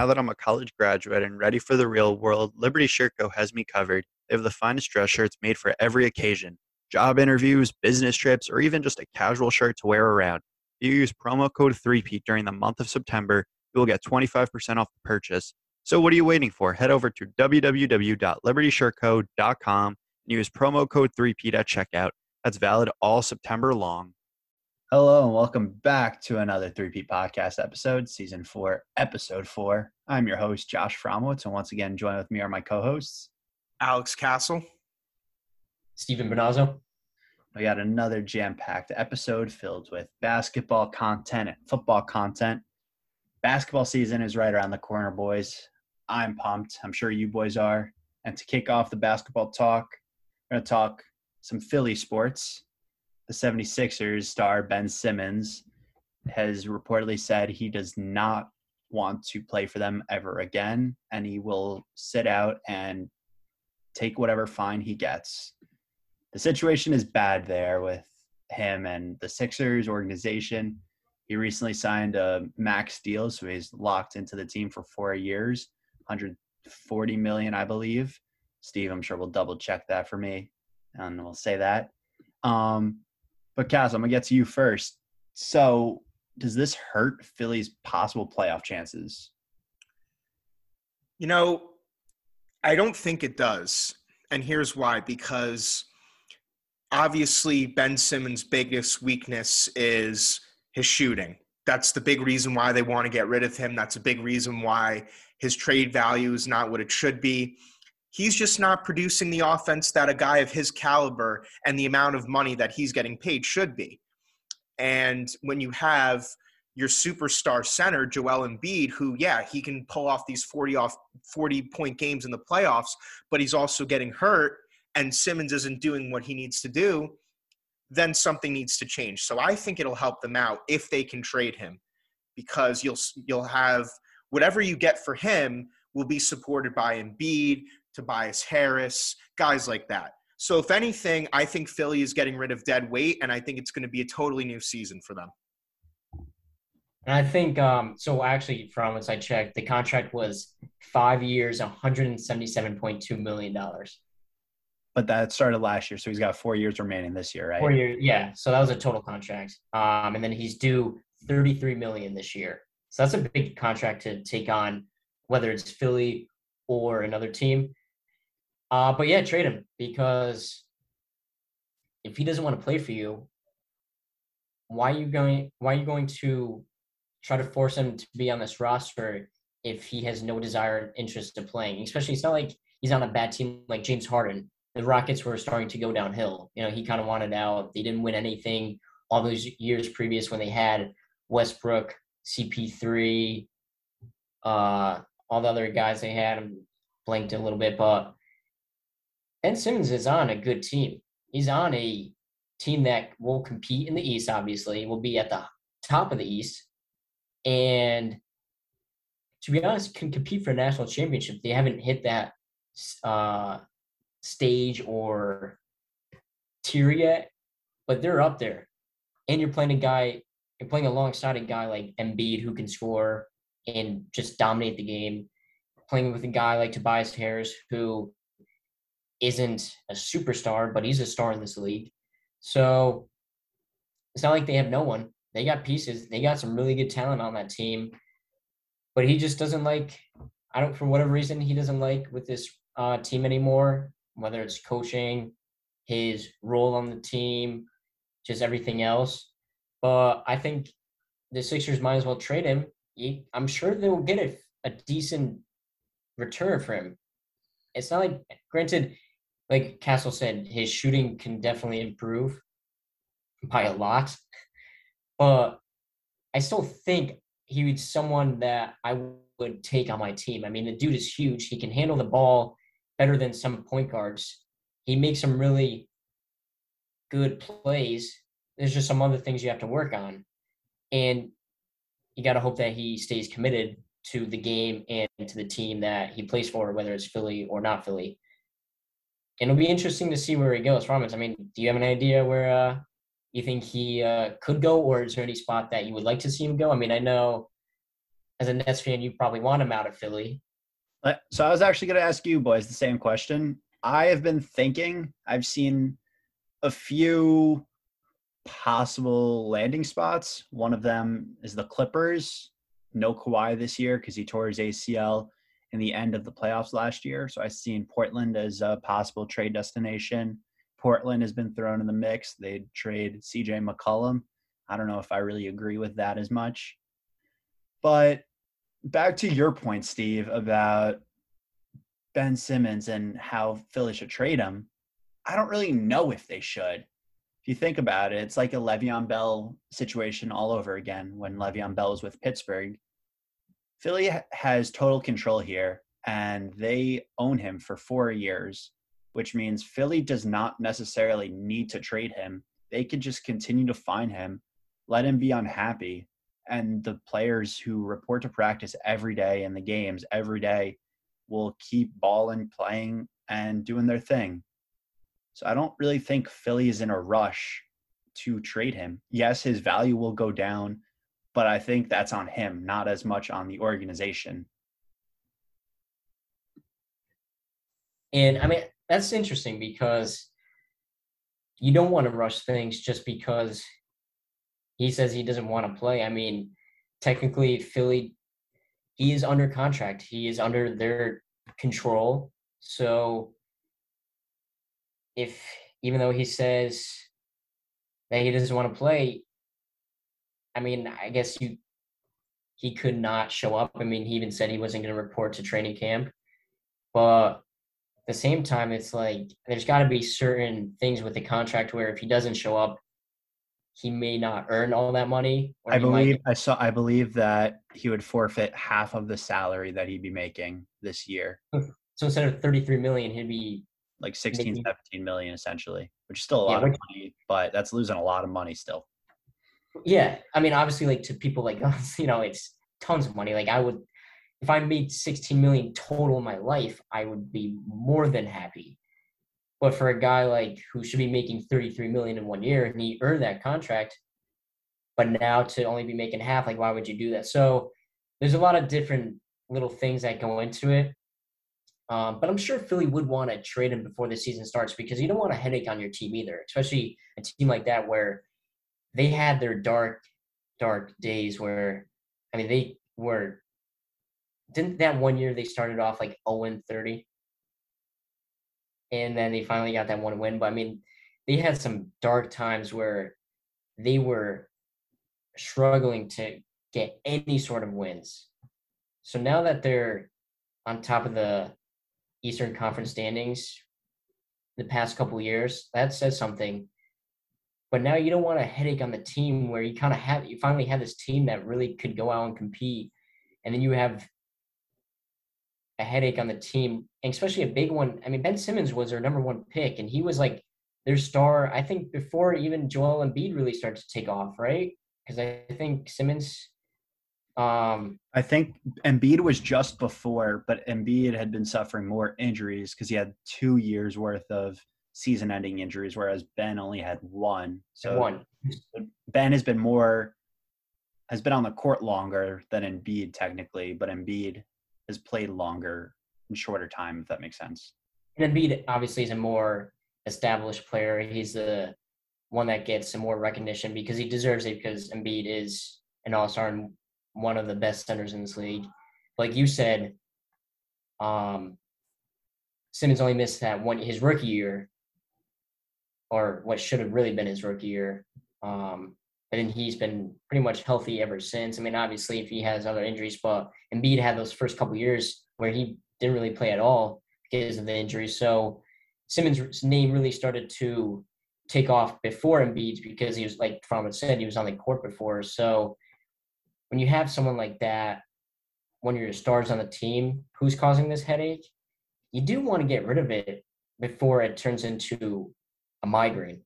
Now that I'm a college graduate and ready for the real world, Liberty Shirt Co. has me covered. They have the finest dress shirts made for every occasion job interviews, business trips, or even just a casual shirt to wear around. If you use promo code 3P during the month of September, you will get 25% off the purchase. So, what are you waiting for? Head over to www.libertyshirtco.com and use promo code 3P at checkout. That's valid all September long. Hello and welcome back to another 3P podcast episode, season four, episode four. I'm your host, Josh Fromowitz, and once again, joined with me are my co-hosts. Alex Castle. Stephen Bonazzo. We got another jam-packed episode filled with basketball content and football content. Basketball season is right around the corner, boys. I'm pumped. I'm sure you boys are. And to kick off the basketball talk, we're going to talk some Philly sports the 76ers star Ben Simmons has reportedly said he does not want to play for them ever again and he will sit out and take whatever fine he gets. The situation is bad there with him and the Sixers organization. He recently signed a max deal, so he's locked into the team for four years, 140 million, I believe. Steve, I'm sure we'll double check that for me, and we'll say that. Um, but Kaz, I'm gonna get to you first. So, does this hurt Philly's possible playoff chances? You know, I don't think it does. And here's why because obviously Ben Simmons' biggest weakness is his shooting. That's the big reason why they want to get rid of him. That's a big reason why his trade value is not what it should be he's just not producing the offense that a guy of his caliber and the amount of money that he's getting paid should be. And when you have your superstar center, Joel Embiid, who, yeah, he can pull off these 40 off 40 point games in the playoffs, but he's also getting hurt and Simmons isn't doing what he needs to do, then something needs to change. So I think it'll help them out if they can trade him because you'll you'll have whatever you get for him will be supported by Embiid, Tobias Harris, guys like that. So, if anything, I think Philly is getting rid of dead weight, and I think it's going to be a totally new season for them. And I think um, so. Actually, from as I checked, the contract was five years, one hundred and seventy-seven point two million dollars. But that started last year, so he's got four years remaining this year, right? Four years, yeah. So that was a total contract, um, and then he's due thirty-three million this year. So that's a big contract to take on, whether it's Philly or another team. Uh, but yeah, trade him because if he doesn't want to play for you, why are you going? Why are you going to try to force him to be on this roster if he has no desire and interest in playing? Especially, it's not like he's on a bad team like James Harden. The Rockets were starting to go downhill. You know, he kind of wanted out. They didn't win anything all those years previous when they had Westbrook, CP3, uh, all the other guys they had. I'm blanked a little bit, but Ben Simmons is on a good team. He's on a team that will compete in the East, obviously, will be at the top of the East. And to be honest, can compete for a national championship. They haven't hit that uh, stage or tier yet, but they're up there. And you're playing a guy, you're playing alongside a guy like Embiid who can score and just dominate the game. Playing with a guy like Tobias Harris who isn't a superstar, but he's a star in this league. So it's not like they have no one. They got pieces. They got some really good talent on that team. But he just doesn't like, I don't, for whatever reason, he doesn't like with this uh, team anymore, whether it's coaching, his role on the team, just everything else. But I think the Sixers might as well trade him. He, I'm sure they will get a, a decent return for him. It's not like, granted, like Castle said, his shooting can definitely improve by a lot. But I still think he he's someone that I would take on my team. I mean, the dude is huge. He can handle the ball better than some point guards. He makes some really good plays. There's just some other things you have to work on. And you got to hope that he stays committed to the game and to the team that he plays for, whether it's Philly or not Philly. It'll be interesting to see where he goes from. I mean, do you have an idea where uh, you think he uh, could go, or is there any spot that you would like to see him go? I mean, I know as a Nets fan, you probably want him out of Philly. So I was actually going to ask you boys the same question. I have been thinking, I've seen a few possible landing spots. One of them is the Clippers. No Kawhi this year because he tore his ACL in the end of the playoffs last year. So I've seen Portland as a possible trade destination. Portland has been thrown in the mix. They'd trade CJ McCollum. I don't know if I really agree with that as much. But back to your point, Steve, about Ben Simmons and how Philly should trade him. I don't really know if they should. If you think about it, it's like a Le'Veon Bell situation all over again when Le'Veon Bell was with Pittsburgh. Philly has total control here, and they own him for four years, which means Philly does not necessarily need to trade him. They could just continue to find him, let him be unhappy, and the players who report to practice every day in the games every day will keep balling, playing, and doing their thing. So I don't really think Philly is in a rush to trade him. Yes, his value will go down, but I think that's on him, not as much on the organization. And I mean, that's interesting because you don't want to rush things just because he says he doesn't want to play. I mean, technically, Philly, he is under contract. He is under their control. So, if even though he says that he doesn't want to play, I mean, I guess you he could not show up. I mean, he even said he wasn't going to report to training camp. But at the same time, it's like there's got to be certain things with the contract where if he doesn't show up, he may not earn all that money. I believe might... I saw. I believe that he would forfeit half of the salary that he'd be making this year. So instead of 33 million, he'd be like 16, making... 17 million essentially, which is still a lot yeah, of money, but that's losing a lot of money still. Yeah, I mean, obviously, like to people like us, you know, it's tons of money. Like I would, if I made 16 million total in my life, I would be more than happy. But for a guy like who should be making 33 million in one year and he earned that contract, but now to only be making half, like why would you do that? So there's a lot of different little things that go into it. Um, but I'm sure Philly would want to trade him before the season starts because you don't want a headache on your team either, especially a team like that where they had their dark, dark days where, I mean, they were, didn't that one year they started off like 0 30? and then they finally got that one win. But I mean, they had some dark times where they were struggling to get any sort of wins. So now that they're on top of the Eastern Conference standings the past couple years, that says something. But now you don't want a headache on the team where you kind of have you finally have this team that really could go out and compete, and then you have a headache on the team, and especially a big one. I mean, Ben Simmons was their number one pick, and he was like their star. I think before even Joel Embiid really started to take off, right? Because I think Simmons. Um, I think Embiid was just before, but Embiid had been suffering more injuries because he had two years worth of season-ending injuries, whereas Ben only had one. So one. Ben has been more has been on the court longer than Embiid technically, but Embiid has played longer in shorter time, if that makes sense. And Embiid obviously is a more established player. He's the one that gets some more recognition because he deserves it because Embiid is an all-star and one of the best centers in this league. Like you said, um, Simmons only missed that one his rookie year, or what should have really been his rookie year. Um, and he's been pretty much healthy ever since. I mean, obviously, if he has other injuries, but Embiid had those first couple years where he didn't really play at all because of the injuries. So Simmons' name really started to take off before Embiid's because he was like From said, he was on the court before. So when you have someone like that, one of your stars on the team who's causing this headache, you do want to get rid of it before it turns into a migraine.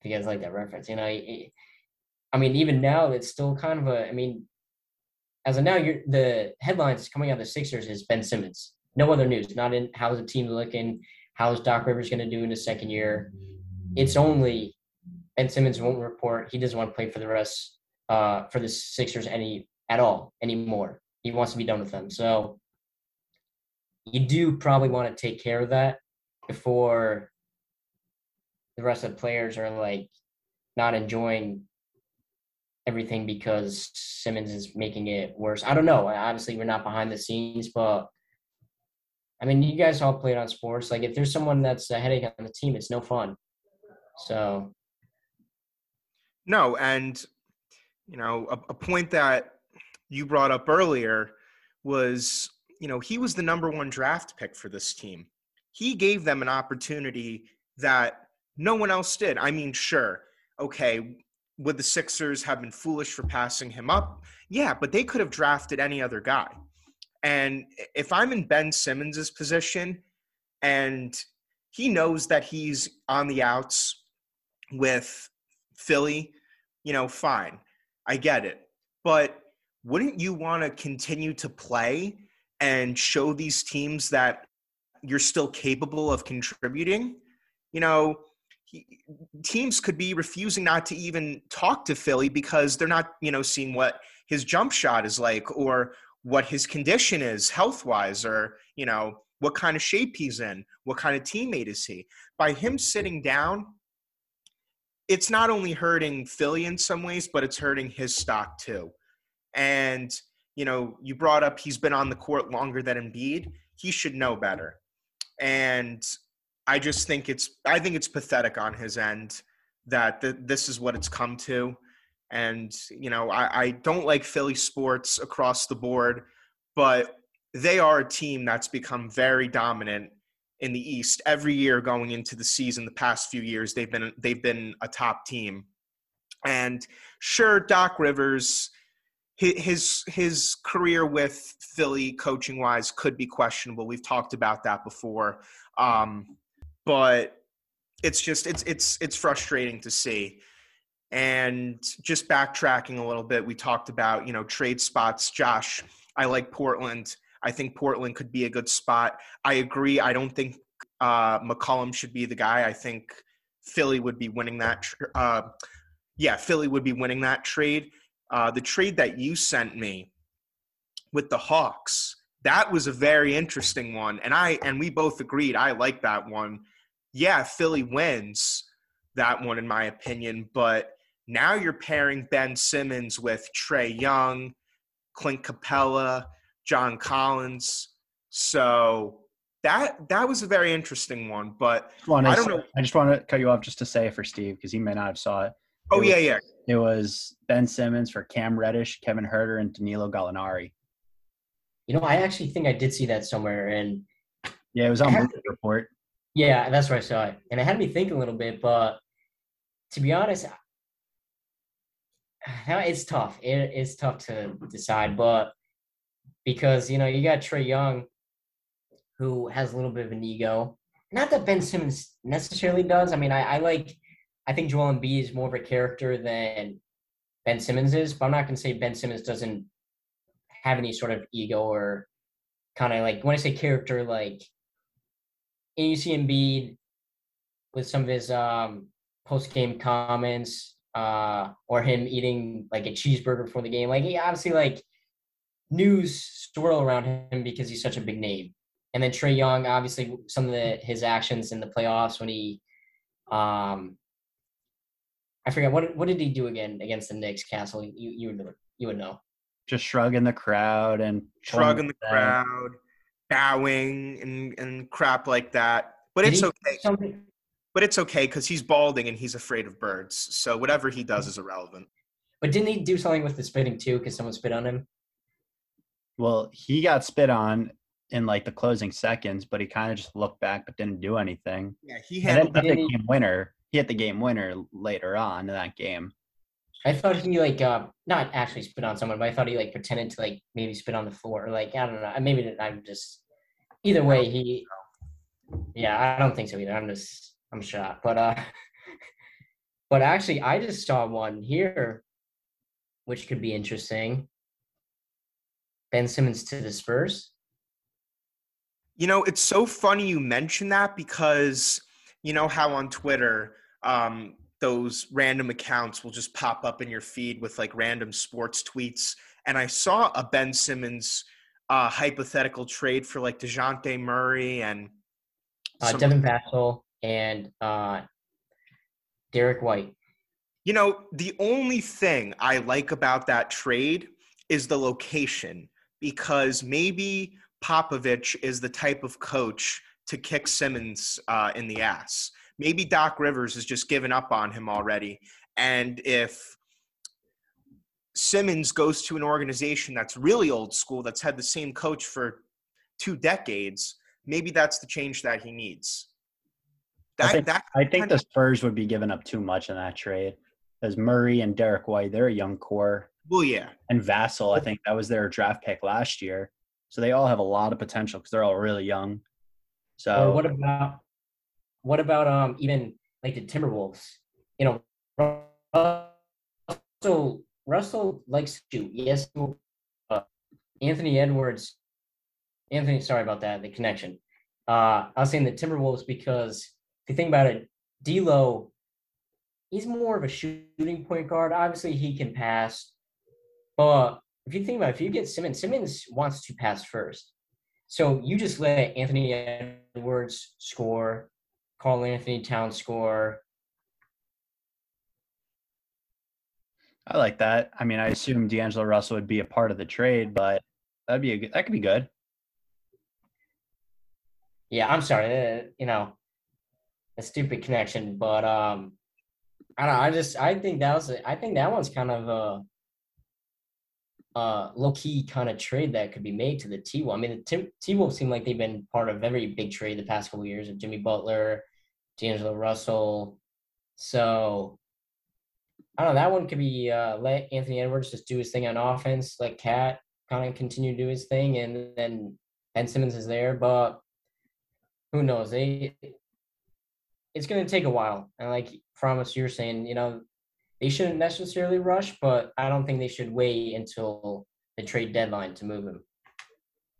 If you guys like that reference, you know, it, I mean, even now it's still kind of a. I mean, as of now, you're the headlines coming out of the Sixers is Ben Simmons. No other news. Not in how's the team looking. How's Doc Rivers going to do in his second year? It's only Ben Simmons won't report. He doesn't want to play for the rest uh, for the Sixers any at all anymore. He wants to be done with them. So you do probably want to take care of that before the rest of the players are like not enjoying everything because Simmons is making it worse. I don't know. Obviously, we're not behind the scenes, but I mean, you guys all played on sports. Like, if there's someone that's a headache on the team, it's no fun. So, no, and you know, a, a point that you brought up earlier was, you know, he was the number one draft pick for this team. He gave them an opportunity that no one else did. I mean, sure, okay, would the Sixers have been foolish for passing him up? Yeah, but they could have drafted any other guy. And if I'm in Ben Simmons's position and he knows that he's on the outs with Philly, you know, fine. I get it. But wouldn't you want to continue to play and show these teams that you're still capable of contributing? You know, he, teams could be refusing not to even talk to Philly because they're not, you know, seeing what his jump shot is like or what his condition is health wise or, you know, what kind of shape he's in, what kind of teammate is he. By him sitting down, it's not only hurting Philly in some ways, but it's hurting his stock too. And, you know, you brought up he's been on the court longer than Embiid. He should know better. And I just think it's I think it's pathetic on his end that th- this is what it's come to. And, you know, I, I don't like Philly sports across the board, but they are a team that's become very dominant in the East every year going into the season. The past few years, they've been they've been a top team. And sure, Doc Rivers his his career with Philly coaching wise could be questionable. We've talked about that before, um, but it's just it's it's it's frustrating to see. And just backtracking a little bit, we talked about you know trade spots. Josh, I like Portland. I think Portland could be a good spot. I agree. I don't think uh, McCollum should be the guy. I think Philly would be winning that. Uh, yeah, Philly would be winning that trade uh, the trade that you sent me with the Hawks, that was a very interesting one. And I and we both agreed I like that one. Yeah, Philly wins that one in my opinion, but now you're pairing Ben Simmons with Trae Young, Clint Capela, John Collins. So that that was a very interesting one. But I don't say, know. I just want to cut you off just to say it for Steve because he may not have saw it. Oh it yeah, was, yeah. It was Ben Simmons for Cam Reddish, Kevin Huerter, and Danilo Gallinari. You know, I actually think I did see that somewhere, and yeah, it was on the Report. Yeah, that's where I saw it, and it had me think a little bit. But to be honest, it's tough. It, it's tough to decide, but because you know you got Trae Young, who has a little bit of an ego. Not that Ben Simmons necessarily does. I mean, I, I like I think Joel Embiid is more of a character than Ben Simmons is, but I'm not going to say Ben Simmons doesn't have any sort of ego or kind of like when I say character, like you see Embiid with some of his um, post game comments uh, or him eating like a cheeseburger before the game. Like he obviously like news swirl around him because he's such a big name. And then Trae Young, obviously, some of the, his actions in the playoffs when he um, I forget what what did he do again against the Knicks? Castle, you you would you would know. Just shrugging the crowd and shrugging the crowd, bowing and and crap like that. But it's okay. But it's okay because he's balding and he's afraid of birds. So whatever he does hmm. is irrelevant. But didn't he do something with the spitting too? Because someone spit on him. Well, he got spit on in like the closing seconds, but he kind of just looked back but didn't do anything. Yeah, he had the game winner he hit the game winner later on in that game. I thought he like uh not actually spit on someone, but I thought he like pretended to like maybe spit on the floor. Or, like I don't know. Maybe I'm just either way he. Yeah, I don't think so either. I'm just I'm shocked, but uh, but actually I just saw one here, which could be interesting. Ben Simmons to the Spurs. You know, it's so funny you mention that because you know how on Twitter, um, those random accounts will just pop up in your feed with like random sports tweets. And I saw a Ben Simmons uh, hypothetical trade for like DeJounte Murray and uh, Devin Vassell and uh, Derrick White. You know, the only thing I like about that trade is the location because maybe Popovich is the type of coach to kick Simmons uh, in the ass. Maybe Doc Rivers has just given up on him already. And if Simmons goes to an organization that's really old school, that's had the same coach for two decades, maybe that's the change that he needs. That, I think, that I think the Spurs would be giving up too much in that trade. As Murray and Derrick White, they're a young core. Well, yeah. And Vassell, I think that was their draft pick last year. So they all have a lot of potential because they're all really young. So or what about what about um even like the Timberwolves? You know, Russell Russell likes to. Yes, uh, Anthony Edwards. Anthony, sorry about that. The connection. Uh, I was saying the Timberwolves because if you think about it, D'Lo, he's more of a shooting point guard. Obviously, he can pass, but if you think about it, if you get Simmons, Simmons wants to pass first. So you just let Anthony Edwards score, Karl-Anthony Town score. I like that. I mean, I assume D'Angelo Russell would be a part of the trade, but that'd be a that could be good. Yeah, I'm sorry. Uh, you know, a stupid connection, but um, I don't know. I just I think that was I think that one's kind of a uh, low key kind of trade that could be made to the T Wolves. I mean, the T Wolves seem like they've been part of every big trade the past couple years of Jimmy Butler, D'Angelo Russell. So I don't know. That one could be uh, let Anthony Edwards just do his thing on offense, let KAT kind of continue to do his thing, and then Ben Simmons is there. But who knows? They it's going to take a while. And like Promise, you're saying, you know, they shouldn't necessarily rush, but I don't think they should wait until the trade deadline to move him.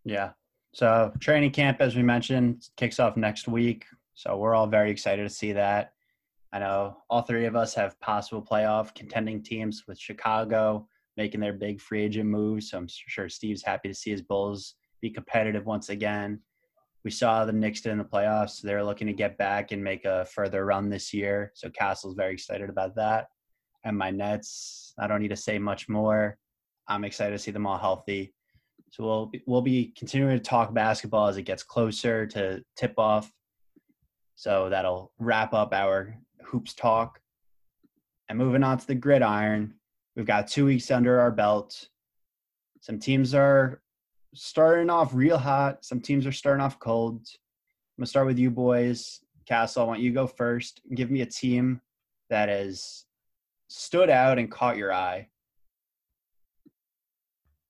Yeah. So training camp, as we mentioned, kicks off next week. So we're all very excited to see that. I know all three of us have possible playoff contending teams with Chicago making their big free agent moves. So I'm sure Steve's happy to see his Bulls be competitive once again. We saw the Knicks in the playoffs. They're looking to get back and make a further run this year. So Castle's very excited about that and my Nets. I don't need to say much more. I'm excited to see them all healthy. So we'll be, we'll be continuing to talk basketball as it gets closer to tip off. So that'll wrap up our hoops talk. And moving on to the gridiron, we've got two weeks under our belt. Some teams are starting off real hot. Some teams are starting off cold. I'm gonna start with you boys. Castle, I want you to go first. Give me a team that is stood out and caught your eye?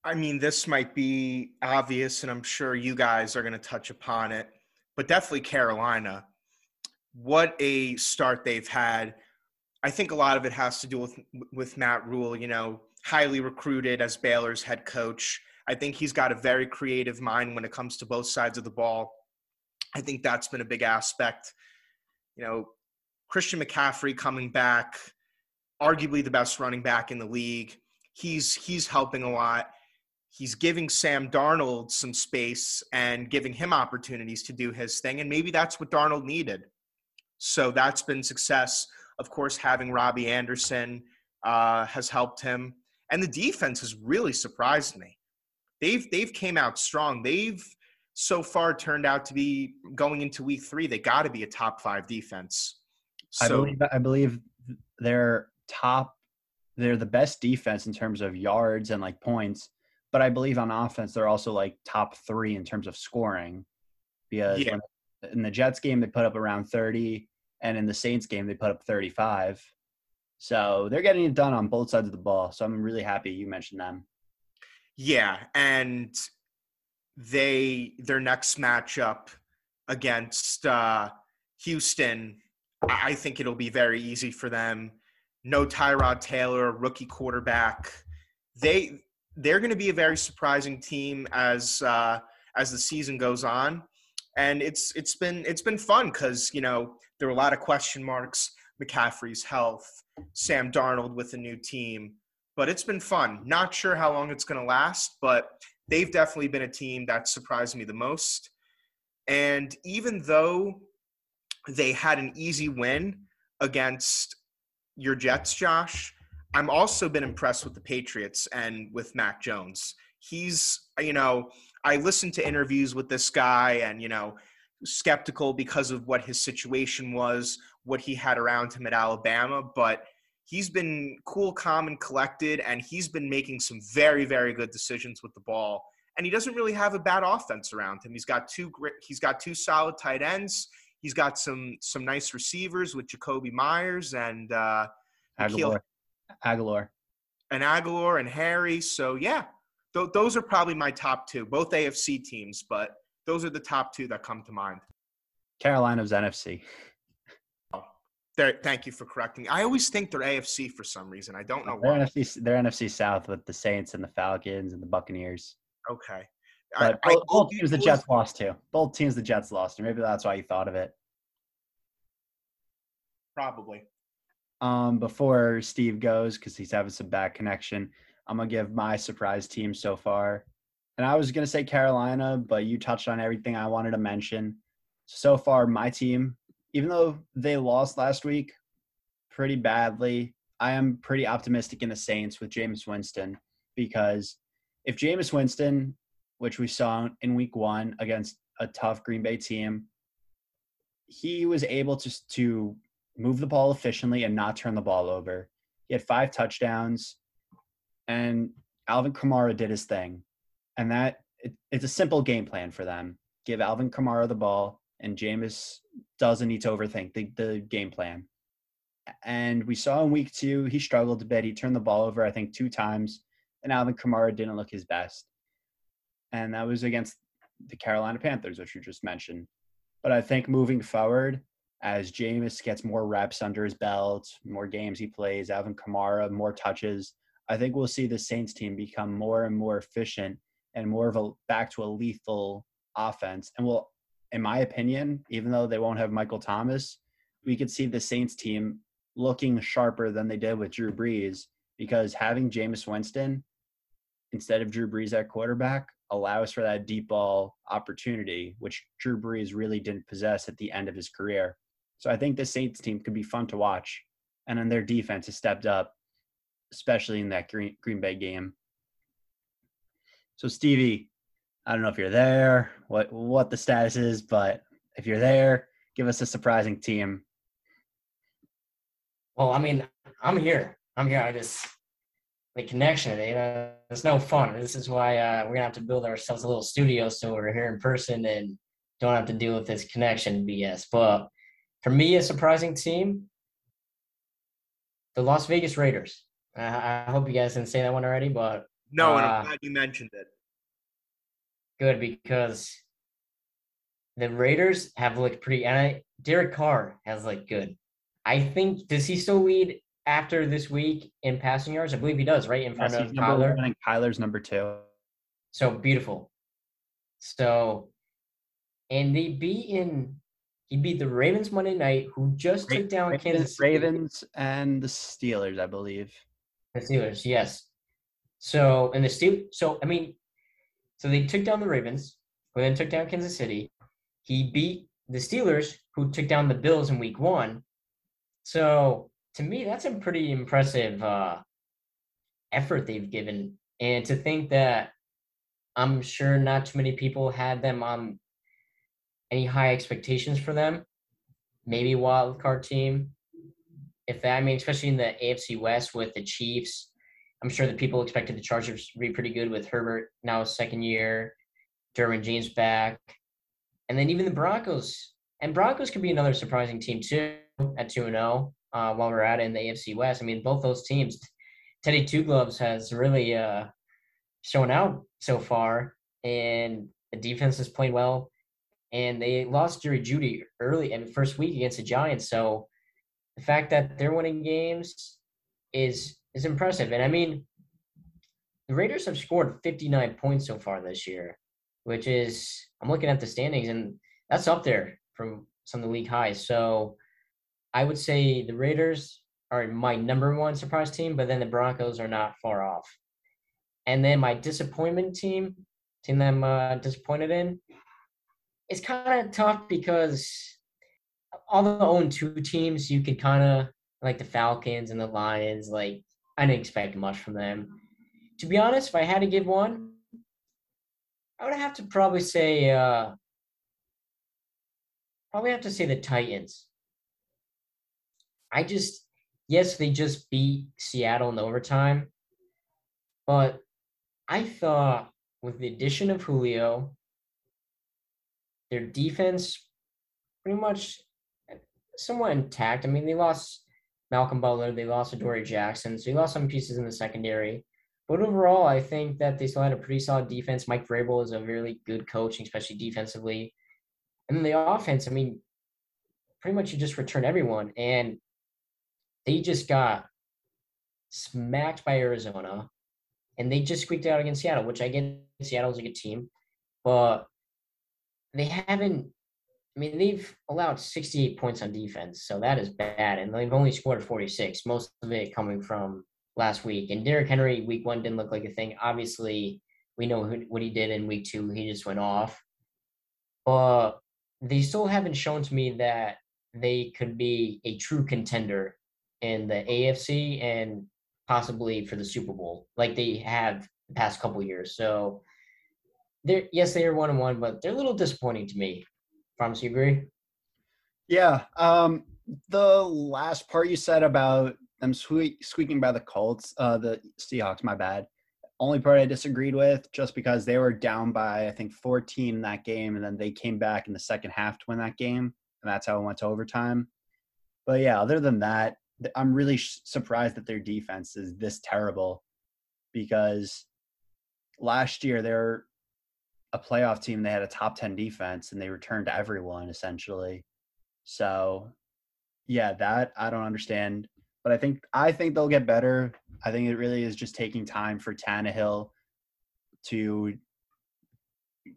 I mean, this might be obvious, and I'm sure you guys are going to touch upon it, but definitely Carolina. What a start they've had. I think a lot of it has to do with with Matt Rhule, You know, highly recruited as Baylor's head coach. I think he's got a very creative mind when it comes to both sides of the ball. I think that's been a big aspect. You know, Christian McCaffrey coming back, arguably the best running back in the league. He's he's helping a lot. He's giving Sam Darnold some space and giving him opportunities to do his thing, and maybe that's what Darnold needed. So that's been success. Of course, having Robbie Anderson uh, has helped him, and the defense has really surprised me. They've they've came out strong. They've so far turned out to be going into week three. They got to be a top five defense. So, I believe I believe they're top they're the best defense in terms of yards and like points but i believe on offense they're also like top three in terms of scoring because yeah. in the jets game they put up around 30 and in the saints game they put up 35 So they're getting it done on both sides of the ball. So I'm really happy you mentioned them. Yeah, and they their next matchup against uh, Houston, I think it'll be very easy for them. No Tyrod Taylor, rookie quarterback. They they're going to be a very surprising team as uh, as the season goes on, and it's it's been it's been fun because you know there were a lot of question marks. McCaffrey's health, Sam Darnold with a new team, but it's been fun. Not sure how long it's going to last, but they've definitely been a team that surprised me the most. And even though they had an easy win against your Jets, Josh, I'm also been impressed with the Patriots and with Mac Jones. He's, you know, I listened to interviews with this guy and, you know, skeptical because of what his situation was, what he had around him at Alabama, but he's been cool, calm, and collected, and he's been making some very, very good decisions with the ball. And he doesn't really have a bad offense around him. He's got two great, he's got two solid tight ends. He's got some some nice receivers with Jakobi Meyers and uh, Agholor. Agholor. and Agholor and Harry. So yeah, th- those are probably my top two, both AFC teams, but those are the top two that come to mind. Carolina's NFC. There, thank you for correcting. I always think they're AFC for some reason. I don't know They're why. NFC. They're NFC South with the Saints and the Falcons and the Buccaneers. Okay. But I- I both, both told teams the Jets lost to. Both teams the Jets lost to. Maybe that's why you thought of it. Probably. Um, before Steve goes, because he's having some bad connection, I'm gonna give my surprise team so far. And I was gonna say Carolina, but you touched on everything I wanted to mention. So far, my team, even though they lost last week pretty badly, I am pretty optimistic in the Saints with Jameis Winston because if Jameis Winston, which we saw in week one against a tough Green Bay team, he was able to to move the ball efficiently and not turn the ball over. He had five touchdowns, and Alvin Kamara did his thing. And that it, it's a simple game plan for them. Give Alvin Kamara the ball, and Jameis doesn't need to overthink the, the game plan. And we saw in week two, he struggled a bit. He turned the ball over, I think, two times, and Alvin Kamara didn't look his best. And that was against the Carolina Panthers, which you just mentioned. But I think moving forward, as Jameis gets more reps under his belt, more games he plays, Alvin Kamara, more touches, I think we'll see the Saints team become more and more efficient and more of a back to a lethal offense. And will, in my opinion, even though they won't have Michael Thomas, we could see the Saints team looking sharper than they did with Drew Brees because having Jameis Winston instead of Drew Brees at quarterback allows for that deep ball opportunity, which Drew Brees really didn't possess at the end of his career. So I think the Saints team could be fun to watch. And then their defense has stepped up, especially in that Green, Green Bay game. So Stevie, I don't know if you're there, what what the status is, but if you're there, give us a surprising team. Well, I mean, I'm here. I'm here. I just the connection. You know, it's no fun. This is why uh, we're gonna have to build ourselves a little studio so we're here in person and don't have to deal with this connection BS. But for me, a surprising team, the Las Vegas Raiders. I, I hope you guys didn't say that one already, but No, and Uh, I'm glad you mentioned it. good because the Raiders have looked pretty. And I, Derek Carr has looked good. I think does he still lead after this week in passing yards? I believe he does, right in front Yes, of Kyler. one, and Kyler's number two. So beautiful. So, and they beat in. He beat the Ravens Monday night, who just took down Ravens, Kansas City. Ravens and the Steelers, I believe. The Steelers, yes. So and the Steel. So I mean, so they took down the Ravens, who then took down Kansas City. He beat the Steelers, who took down the Bills in Week One. So to me, that's a pretty impressive uh, effort they've given, and to think that I'm sure not too many people had them on any high expectations for them. Maybe wild card team, if that, I mean, especially in the AFC West with the Chiefs, I'm sure the people expected the Chargers to be pretty good with Herbert now second year, Derwin James back, and then even the Broncos. And Broncos could be another surprising team too at two and zero. Uh, while we're at it in the AFC West. I mean, both those teams, Teddy Two Gloves has really uh, shown out so far, and the defense has played well. And they lost Jerry Jeudy early in the first week against the Giants. So the fact that they're winning games is is impressive. And I mean, the Raiders have scored 59 points so far this year, which is I'm looking at the standings and that's up there from some of the league highs. So I would say the Raiders are my number one surprise team, but then the Broncos are not far off. And then my disappointment team, team that I'm uh, disappointed in, it's kind of tough because all the own two teams, you could kind of like the Falcons and the Lions. Like I didn't expect much from them. To be honest, if I had to give one, I would have to probably say, uh, probably have to say the Titans. I just, yes, they just beat Seattle in overtime, but I thought with the addition of Julio, their defense pretty much somewhat intact. I mean, they lost Malcolm Butler, they lost Adoree Jackson, so they lost some pieces in the secondary. But overall, I think that they still had a pretty solid defense. Mike Vrabel is a really good coach, especially defensively. And then the offense, I mean, pretty much you just return everyone. And they just got smacked by Arizona. And they just squeaked out against Seattle, which I get Seattle's a good team. But they haven't I mean, they've allowed 68 points on defense, so that is bad. And they've only scored 46, most of it coming from last week. And Derrick Henry, week one, didn't look like a thing. Obviously, we know who, what he did in week two. He just went off. But they still haven't shown to me that they could be a true contender in the AFC and possibly for the Super Bowl, like they have the past couple years. So, they're yes, they are one and one, but they're a little disappointing to me. Promise you agree? Yeah. Um, the last part you said about them squeaking by the Colts, uh, the Seahawks, my bad. Only part I disagreed with, just because they were down by I think 14 in that game, and then they came back in the second half to win that game, and that's how it went to overtime. But yeah, other than that, I'm really sh- surprised that their defense is this terrible, because last year they're a playoff team. They had a top 10 defense and they returned to everyone essentially. So, yeah, that I don't understand. But I think I think they'll get better. I think it really is just taking time for Tannehill to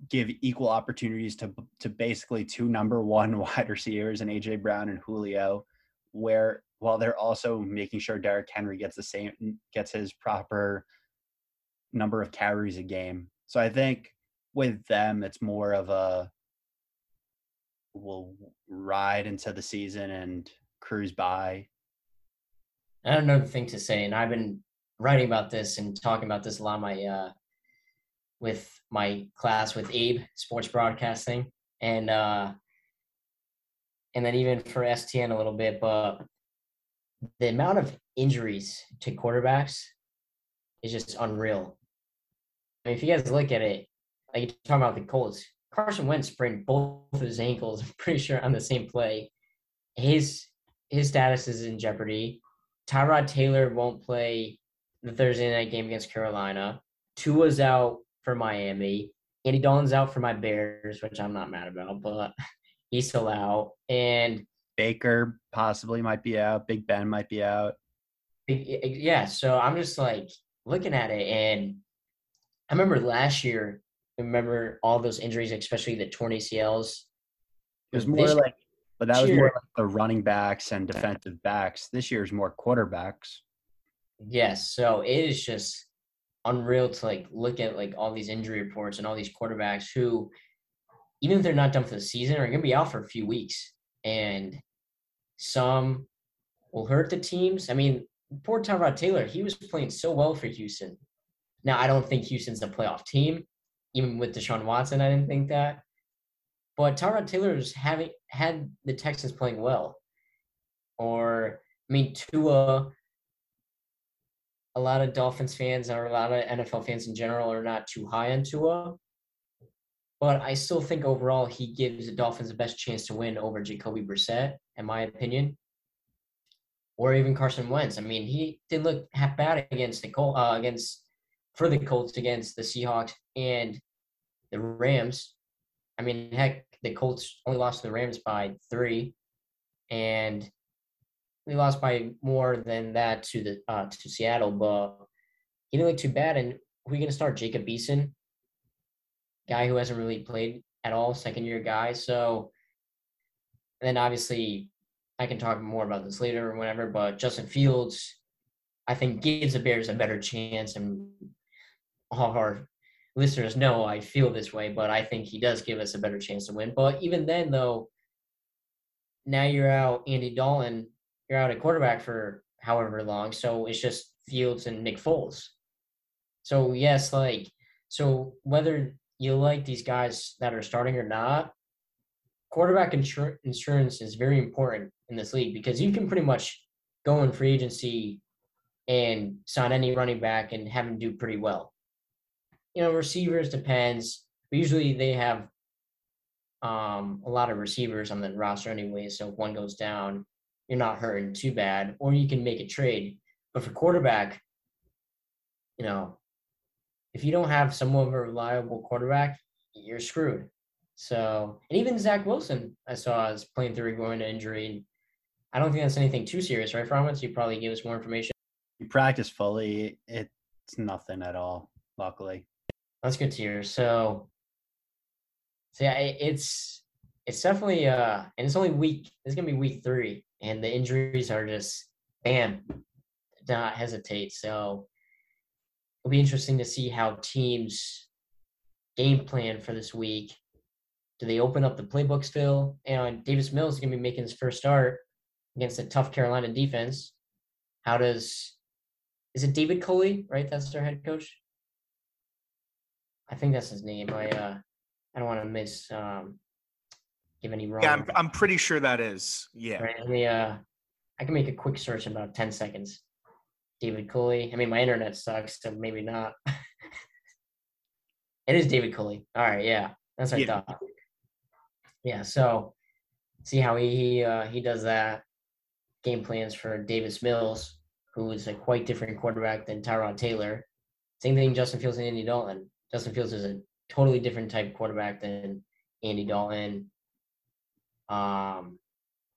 give equal opportunities to to basically two number one wide receivers and AJ Brown and Julio, where while they're also making sure Derrick Henry gets the same gets his proper number of carries a game. So I think with them, it's more of a we'll ride into the season and cruise by. I have another thing to say, and I've been writing about this and talking about this a lot. My uh, with my class with Abe, sports broadcasting, and uh, and then even for STN a little bit, but the amount of injuries to quarterbacks is just unreal. I mean, if you guys look at it, like you're talking about the Colts, Carson Wentz sprained both of his ankles. I'm pretty sure on the same play. His his status is in jeopardy. Tyrod Taylor won't play the Thursday night game against Carolina. Tua's out for Miami. Andy Dalton's out for my Bears, which I'm not mad about, but he's still out. And Baker possibly might be out. Big Ben might be out. Yeah, so I'm just like looking at it, and I remember last year remember all those injuries, especially the torn ACLs. It was more this like, but that was year, more like the running backs and defensive backs. This year's more quarterbacks. Yes, so it is just unreal to like look at like all these injury reports and all these quarterbacks who, even if they're not done for the season, are going to be out for a few weeks, and some will hurt the teams. I mean, poor Tyrod Taylor, he was playing so well for Houston. Now I don't think Houston's a playoff team, even with Deshaun Watson, I didn't think that. But Tyrod Taylor's having had the Texans playing well. Or I mean Tua a lot of Dolphins fans or a lot of NFL fans in general are not too high on Tua. But I still think overall he gives the Dolphins the best chance to win over Jacoby Brissett, in my opinion. or even Carson Wentz. I mean, he didn't look half bad against the Col- uh, against for the Colts against the Seahawks and the Rams. I mean, heck, the Colts only lost to the Rams by three, and they lost by more than that to the uh, to Seattle. But he didn't look too bad. And we're gonna start Jacob Eason, guy who hasn't really played at all, second year guy. So, and then obviously I can talk more about this later or whatever. But Justin Fields, I think gives the Bears a better chance, and all of our listeners know I feel this way, but I think he does give us a better chance to win. But even then, though, now you're out Andy Dalton, you're out at quarterback for however long, so it's just Fields and Nick Foles. So yes, like so whether you like these guys that are starting or not, quarterback insur- insurance is very important in this league because you can pretty much go in free agency and sign any running back and have him do pretty well. You know, receivers depends, but usually they have um, a lot of receivers on the roster anyway. So if one goes down, you're not hurting too bad, or you can make a trade. But for quarterback, you know, if you don't have somewhat of a reliable quarterback, you're screwed. So, and even Zach Wilson, I saw is playing through a groin injury. I don't think that's anything too serious, right, Fromans? You probably give us more information. You practice fully. It's nothing at all, luckily. That's good to hear. So, so yeah, it's it's definitely uh, and it's only week. It's gonna be week three, and the injuries are just bam, do not hesitate. So it'll be interesting to see how teams game plan for this week. Do they open up the playbook still? And Davis Mills is going to be making his first start against a tough Carolina defense. How does is it David Culley, right? That's their head coach. I think that's his name. I uh, I don't want to miss um, give any wrong. Yeah, I'm, I'm pretty sure that is. Yeah. Right. Let me, uh, I can make a quick search in about ten seconds. David Culley. I mean, my internet sucks, so maybe not. it is David Culley. All right, yeah, that's what yeah. I thought. Yeah, so see how he he, uh, he does that. Game plans for Davis Mills, who is a quite different quarterback than Tyrod Taylor. Same thing, Justin Fields and Andy Dalton. Justin Fields is a totally different type of quarterback than Andy Dalton. Um,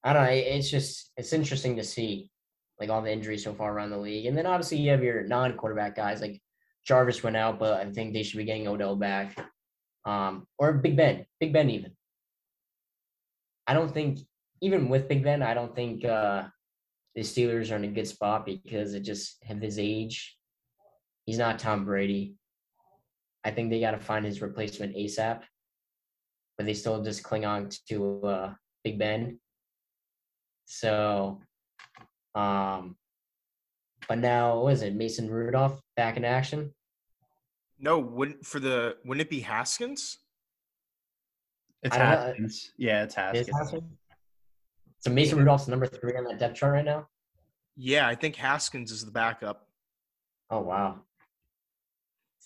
I don't know. It's just it's interesting to see like all the injuries so far around the league. And then obviously you have your non-quarterback guys like Jarvis went out, but I think they should be getting Odell back. Um, or Big Ben, Big Ben even. I don't think even with Big Ben, I don't think uh, the Steelers are in a good spot because it just have his age. He's not Tom Brady. I think they got to find his replacement ASAP, but they still just cling on to uh, Big Ben. So um, but now, what is it? Mason Rudolph back in action? No, wouldn't for the wouldn't it be Haskins? It's Haskins. Know. Yeah, it's Haskins. Haskins. So Mason Rudolph's number three on that depth chart right now. Yeah, I think Haskins is the backup. Oh wow!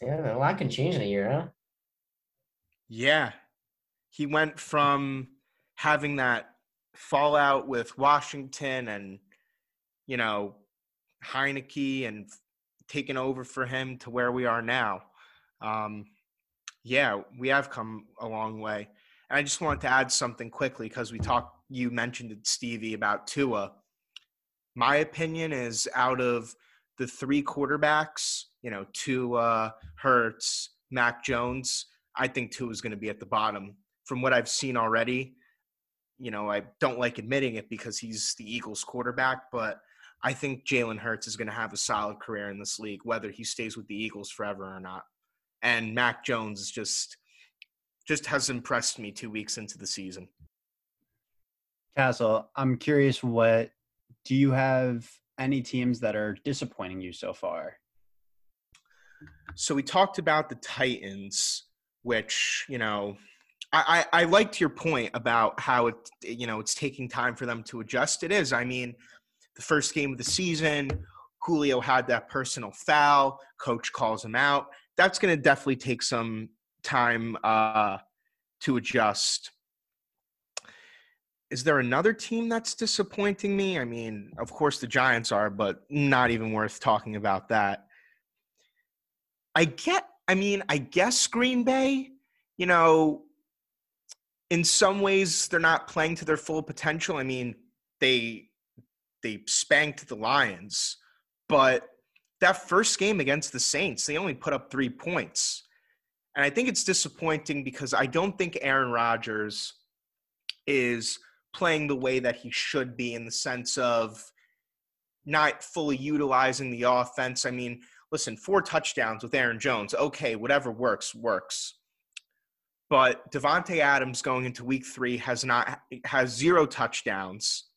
Yeah, a lot can change in a year, huh? Yeah, he went from having that fallout with Washington and you know, Heinicke and taking over for him to where we are now. Um, yeah, we have come a long way. And I just wanted to add something quickly because we talked, you mentioned it, Stevie, about Tua. My opinion is out of the three quarterbacks, you know, Tua, Hurts, Mac Jones, I think Tua is going to be at the bottom. From what I've seen already, you know, I don't like admitting it because he's the Eagles quarterback, but I think Jalen Hurts is going to have a solid career in this league, whether he stays with the Eagles forever or not. And Mac Jones just just has impressed me two weeks into the season. Castle, I'm curious what do you have any teams that are disappointing you so far? So we talked about the Titans, which, you know, I, I, I liked your point about how it you know it's taking time for them to adjust. It is. I mean, the first game of the season. Julio had that personal foul. Coach calls him out. That's going to definitely take some time uh, to adjust. is there another team that's disappointing me? I mean, of course the Giants are, but not even worth talking about that. I get, I mean, I guess Green Bay, you know, in some ways they're not playing to their full potential. I mean, they they spanked the Lions, but that first game against the Saints, they only put up 3 points. And I think it's disappointing because I don't think Aaron Rodgers is playing the way that he should be in the sense of not fully utilizing the offense. I mean, listen, four touchdowns with Aaron Jones. Okay, whatever works, works. But Davante Adams going into week three has not has zero touchdowns.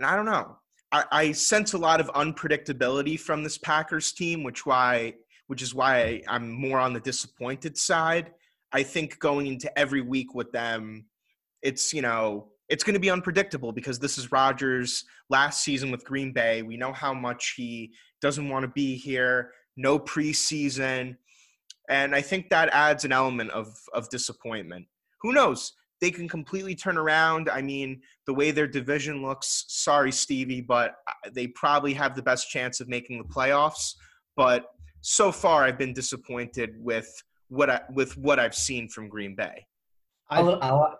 And I don't know. I, I sense a lot of unpredictability from this Packers team, which why which is why I'm more on the disappointed side. I think going into every week with them, it's you know it's going to be unpredictable because this is Rodgers' last season with Green Bay. We know how much he doesn't want to be here. No preseason, and I think that adds an element of of disappointment. Who knows? They can completely turn around. I mean, the way their division looks. Sorry, Stevie, but uh, they probably have the best chance of making the playoffs. But so far, I've been disappointed with what I with what I've seen from Green Bay. I'll, I'll,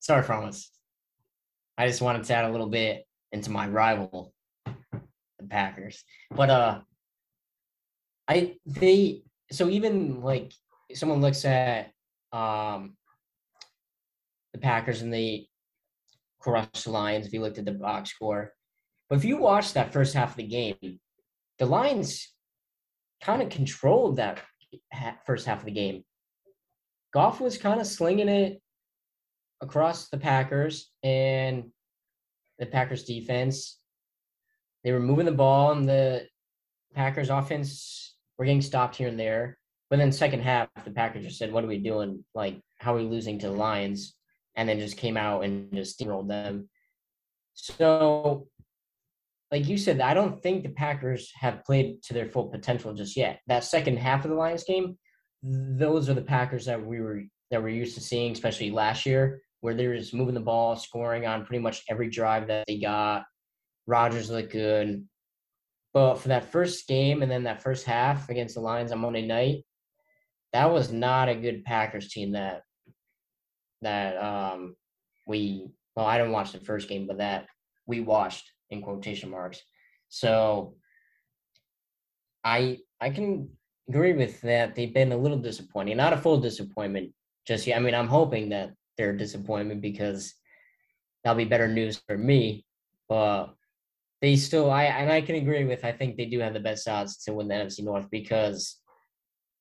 sorry, promise. I just wanted to add a little bit into my rival, the Packers. But uh, I they so even like someone looks at um the Packers and they crushed the Lions. If you looked at the box score, but if you watch that first half of the game, the Lions kind of controlled that first half of the game. Goff was kind of slinging it across the Packers and the Packers defense. They were moving the ball, and the Packers offense were getting stopped here and there. But then second half, the Packers just said, "What are we doing? Like, how are we losing to the Lions?" And then just came out and just steamrolled them. So, like you said, I don't think the Packers have played to their full potential just yet. That second half of the Lions game, those are the Packers that we were that we're used to seeing, especially last year, where they're just moving the ball, scoring on pretty much every drive that they got. Rodgers looked good. But for that first game and then that first half against the Lions on Monday night, that was not a good Packers team that that um we well, I didn't watch the first game, but that we watched in quotation marks. So I I can agree with that. They've been a little disappointing. Not a full disappointment just yet. I mean, I'm hoping that their disappointment because that'll be better news for me. But they still, I and I can agree with. I think they do have the best odds to win the NFC North because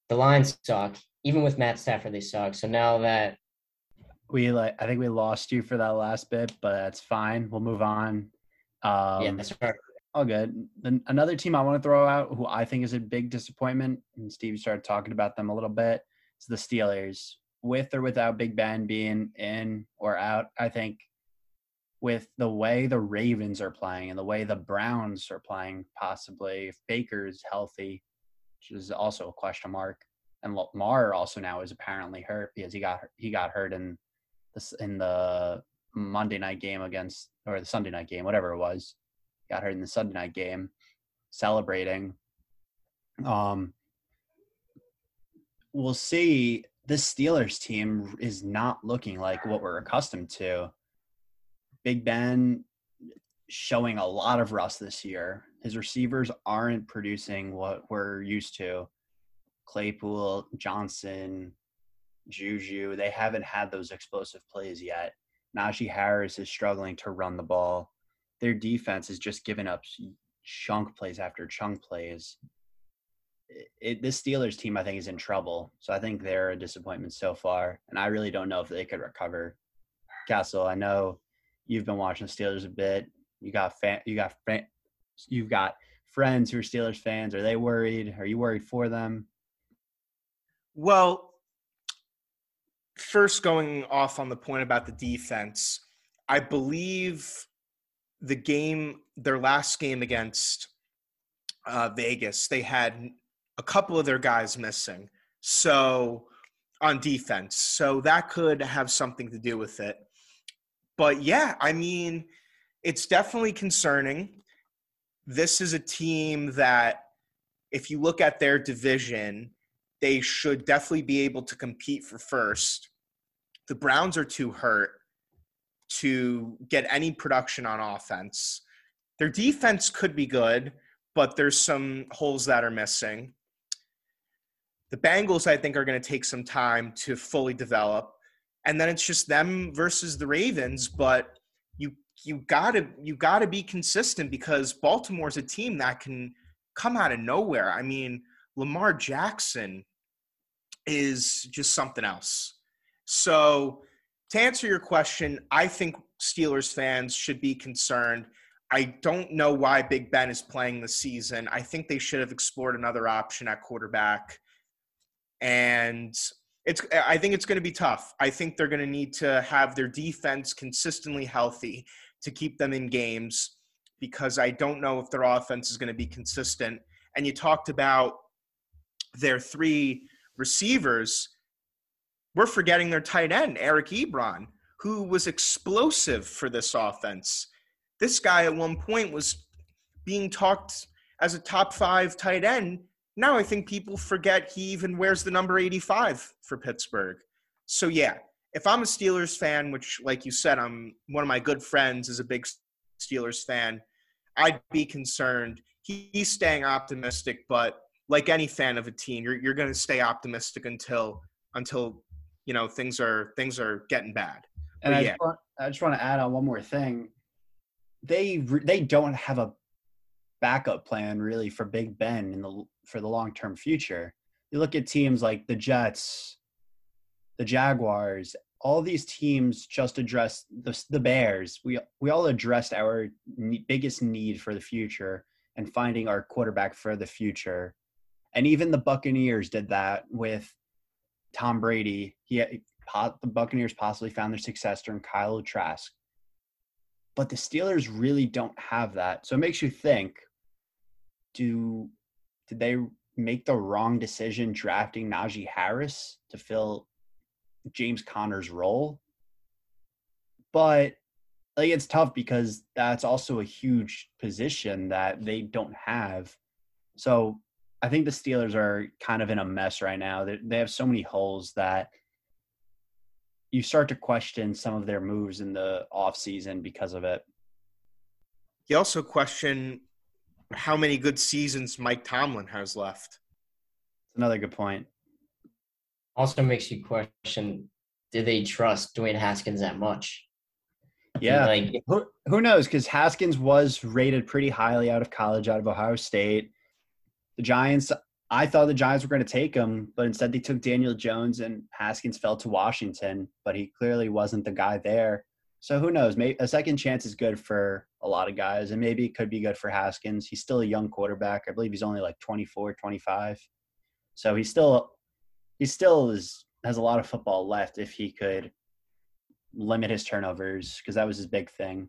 the Lions suck. Even with Matt Stafford, they suck. So now that we like, I think we lost you for that last bit, but that's fine. We'll move on. Um, yeah, that's right. All good. Then another team I want to throw out, who I think is a big disappointment, and Steve started talking about them a little bit, is the Steelers with or without Big Ben being in or out, I think with the way the Ravens are playing and the way the Browns are playing, possibly if Baker's healthy, which is also a question mark, and Lamar also now is apparently hurt because he got he got hurt in this in the Monday night game against or the Sunday night game, whatever it was, got hurt in the Sunday night game, celebrating. Um, we'll see this Steelers team is not looking like what we're accustomed to. Big Ben showing a lot of rust this year. His receivers aren't producing what we're used to. Claypool, Johnson, Juju, they haven't had those explosive plays yet. Najee Harris is struggling to run the ball. Their defense is just giving up chunk plays after chunk plays it, this Steelers team, I think, is in trouble. So I think they're a disappointment so far, and I really don't know if they could recover. Castle, I know you've been watching the Steelers a bit. You got fan, you got fan, you've got friends who are Steelers fans. Are they worried? Are you worried for them? Well, first going off on the point about the defense, I believe the game, their last game against uh, Vegas, they had a couple of their guys missing. So on defense. So that could have something to do with it. But yeah, I mean, it's definitely concerning. This is a team that, if you look at their division, they should definitely be able to compete for first. The Browns are too hurt to get any production on offense. Their defense could be good, but there's some holes that are missing. The Bengals, I think, are going to take some time to fully develop. And then it's just them versus the Ravens. But you you gotta you gotta be consistent because Baltimore's a team that can come out of nowhere. I mean, Lamar Jackson is just something else. So to answer your question, I think Steelers fans should be concerned. I don't know why Big Ben is playing the season. I think they should have explored another option at quarterback and it's I think it's going to be tough. I think they're going to need to have their defense consistently healthy to keep them in games because I don't know if their offense is going to be consistent. And you talked about their three receivers. We're forgetting their tight end, Eric Ebron, who was explosive for this offense. This guy at one point was being talked as a top five tight end now I think people forget he even wears the number 85 for Pittsburgh. So yeah, if I'm a Steelers fan, which like you said, I'm one of my good friends is a big Steelers fan, I'd be concerned. He's staying optimistic, but like any fan of a team, you're you're going to stay optimistic until until you know things are things are getting bad. And I, yeah. just want, I just want to add on one more thing. They they don't have a backup plan really for Big Ben in the for the long term future. You look at teams like the Jets, the Jaguars, all these teams just addressed the, the Bears. We we all addressed our biggest need for the future and finding our quarterback for the future. And even the Buccaneers did that with Tom Brady. He had, the Buccaneers possibly found their successor in Kyle Trask. But the Steelers really don't have that. So it makes you think do did they make the wrong decision drafting Najee Harris to fill James Conner's role? But like it's tough because that's also a huge position that they don't have. So I think the Steelers are kind of in a mess right now. They, they have so many holes that you start to question some of their moves in the offseason because of it. You also question how many good seasons Mike Tomlin has left. It's Another good point. Also makes you question: Do they trust Dwayne Haskins that much? Yeah, like who, who knows? Because Haskins was rated pretty highly out of college, out of Ohio State. The Giants, I thought the Giants were going to take him, but instead they took Daniel Jones, and Haskins fell to Washington. But he clearly wasn't the guy there. So who knows? Maybe a second chance is good for a lot of guys, and maybe it could be good for Haskins. He's still a young quarterback. I believe he's only like 24, 25. So he's still he still is has a lot of football left if he could limit his turnovers because that was his big thing.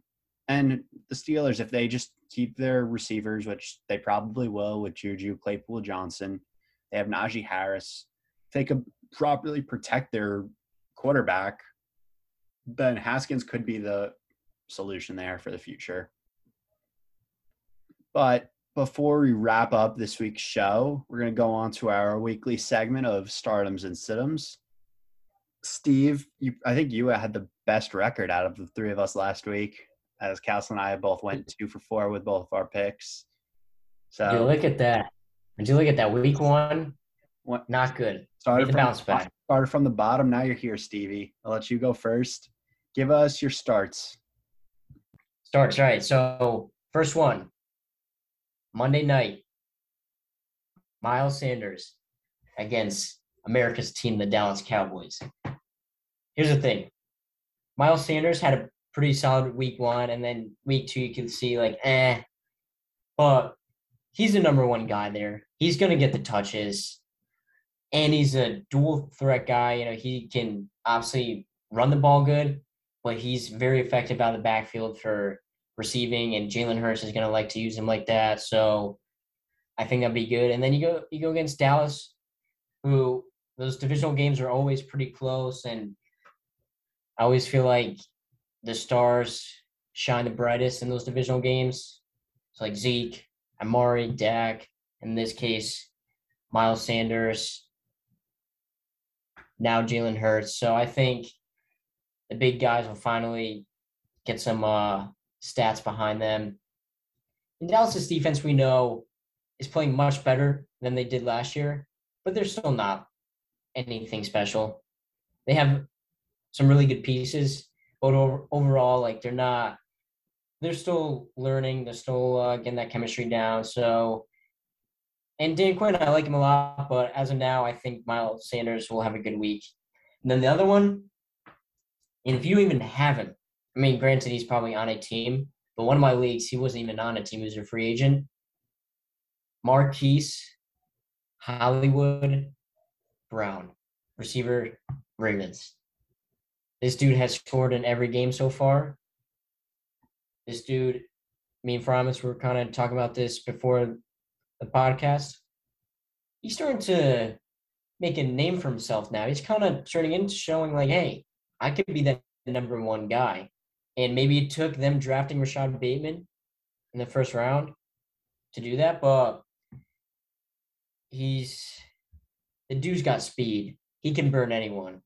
And the Steelers, if they just keep their receivers, which they probably will with Juju, Claypool, Johnson, they have Najee Harris. If they could properly protect their quarterback, then Haskins could be the solution there for the future. But before we wrap up this week's show, we're going to go on to our weekly segment of stardoms and situms. Steve, you, I think you had the best record out of the three of us last week, as Castle and I both went two for four with both of our picks. So you look at that. Did you look at that week one? What? Not good. Started from, bounce back. Started from the bottom. Now you're here, Stevie. I'll let you go first. Give us your starts. Starts right. So first one, Monday night, Miles Sanders against America's team, the Dallas Cowboys. Here's the thing. Miles Sanders had a pretty solid week one, and then week two you can see like eh. But he's the number one guy there. He's gonna get the touches. And he's a dual threat guy. You know, he can obviously run the ball good, but he's very effective out of the backfield for receiving, and Jalen Hurts is going to like to use him like that. So I think that'd be good. And then you go you go against Dallas, who those divisional games are always pretty close, and I always feel like the stars shine the brightest in those divisional games. It's like Zeke, Amari, Dak, in this case, Miles Sanders, now Jalen Hurts. So I think the big guys will finally get some uh, stats behind them. And Dallas' defense, we know, is playing much better than they did last year, but they're still not anything special. They have some really good pieces, but overall, like they're not. They're still learning. They're still uh, getting that chemistry down. So, and Dan Quinn, I like him a lot, but as of now, I think Miles Sanders will have a good week. And then the other one, and if you even haven't, I mean, granted, he's probably on a team, but one of my leagues, he wasn't even on a team. He was a free agent. Marquise Hollywood Brown, receiver, Ravens. This dude has scored in every game so far. This dude, me and Framus were kind of talking about this before the podcast. He's starting to make a name for himself now. He's kind of turning into showing like, hey, I could be that number one guy. And maybe it took them drafting Rashod Bateman in the first round to do that, but he's the dude's got speed. He can burn anyone.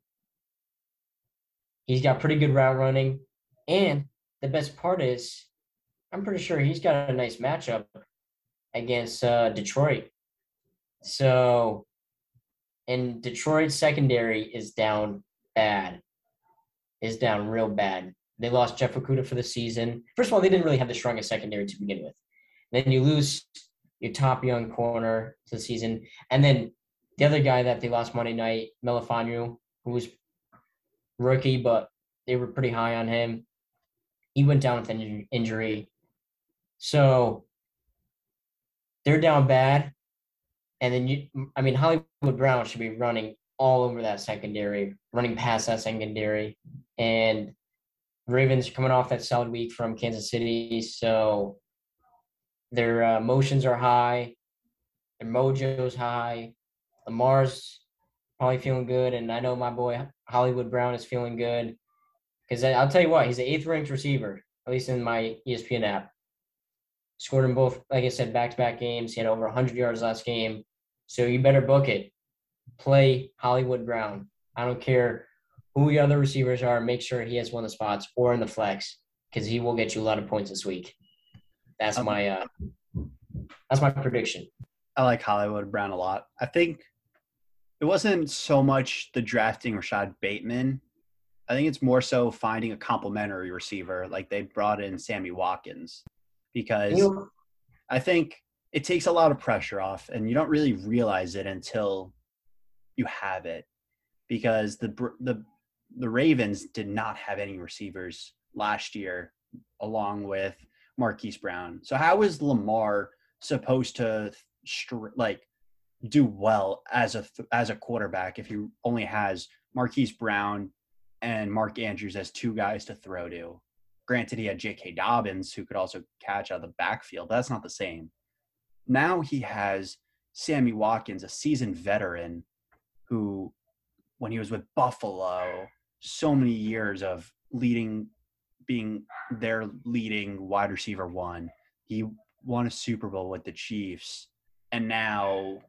He's got pretty good route running. And the best part is, I'm pretty sure he's got a nice matchup against uh, Detroit. So, and Detroit's secondary is down bad, is down real bad. They lost Jeff Okudah for the season. First of all, they didn't really have the strongest secondary to begin with. Then you lose your top young corner to the season. And then the other guy that they lost Monday night, Melifonwu, who was rookie, but they were pretty high on him. He went down with an injury. So they're down bad. And then you, I mean, Hollywood Brown should be running all over that secondary, running past that secondary. And Ravens coming off that solid week from Kansas City. So their uh, motions are high, their mojo's high. Lamar's probably feeling good, and I know my boy Hollywood Brown is feeling good. Because I'll tell you what, he's an eighth ranked receiver, at least in my ESPN app. Scored in both, like I said, back to back games. He had over 100 yards last game. So you better book it. Play Hollywood Brown. I don't care who the other receivers are. Make sure he has one of the spots or in the flex because he will get you a lot of points this week. That's my uh, that's my prediction. I like Hollywood Brown a lot. I think it wasn't so much the drafting Rashod Bateman. I think it's more so finding a complementary receiver. Like they brought in Sammy Watkins because I think it takes a lot of pressure off, and you don't really realize it until you have it. Because the the the Ravens did not have any receivers last year, along with Marquise Brown. So how is Lamar supposed to like do well as a as a quarterback if he only has Marquise Brown and Mark Andrews as two guys to throw to? Granted, he had J.K. Dobbins who could also catch out of the backfield. That's not the same. Now he has Sammy Watkins, a seasoned veteran, who, when he was with Buffalo, so many years of leading being their leading wide receiver one. He won a Super Bowl with the Chiefs, and now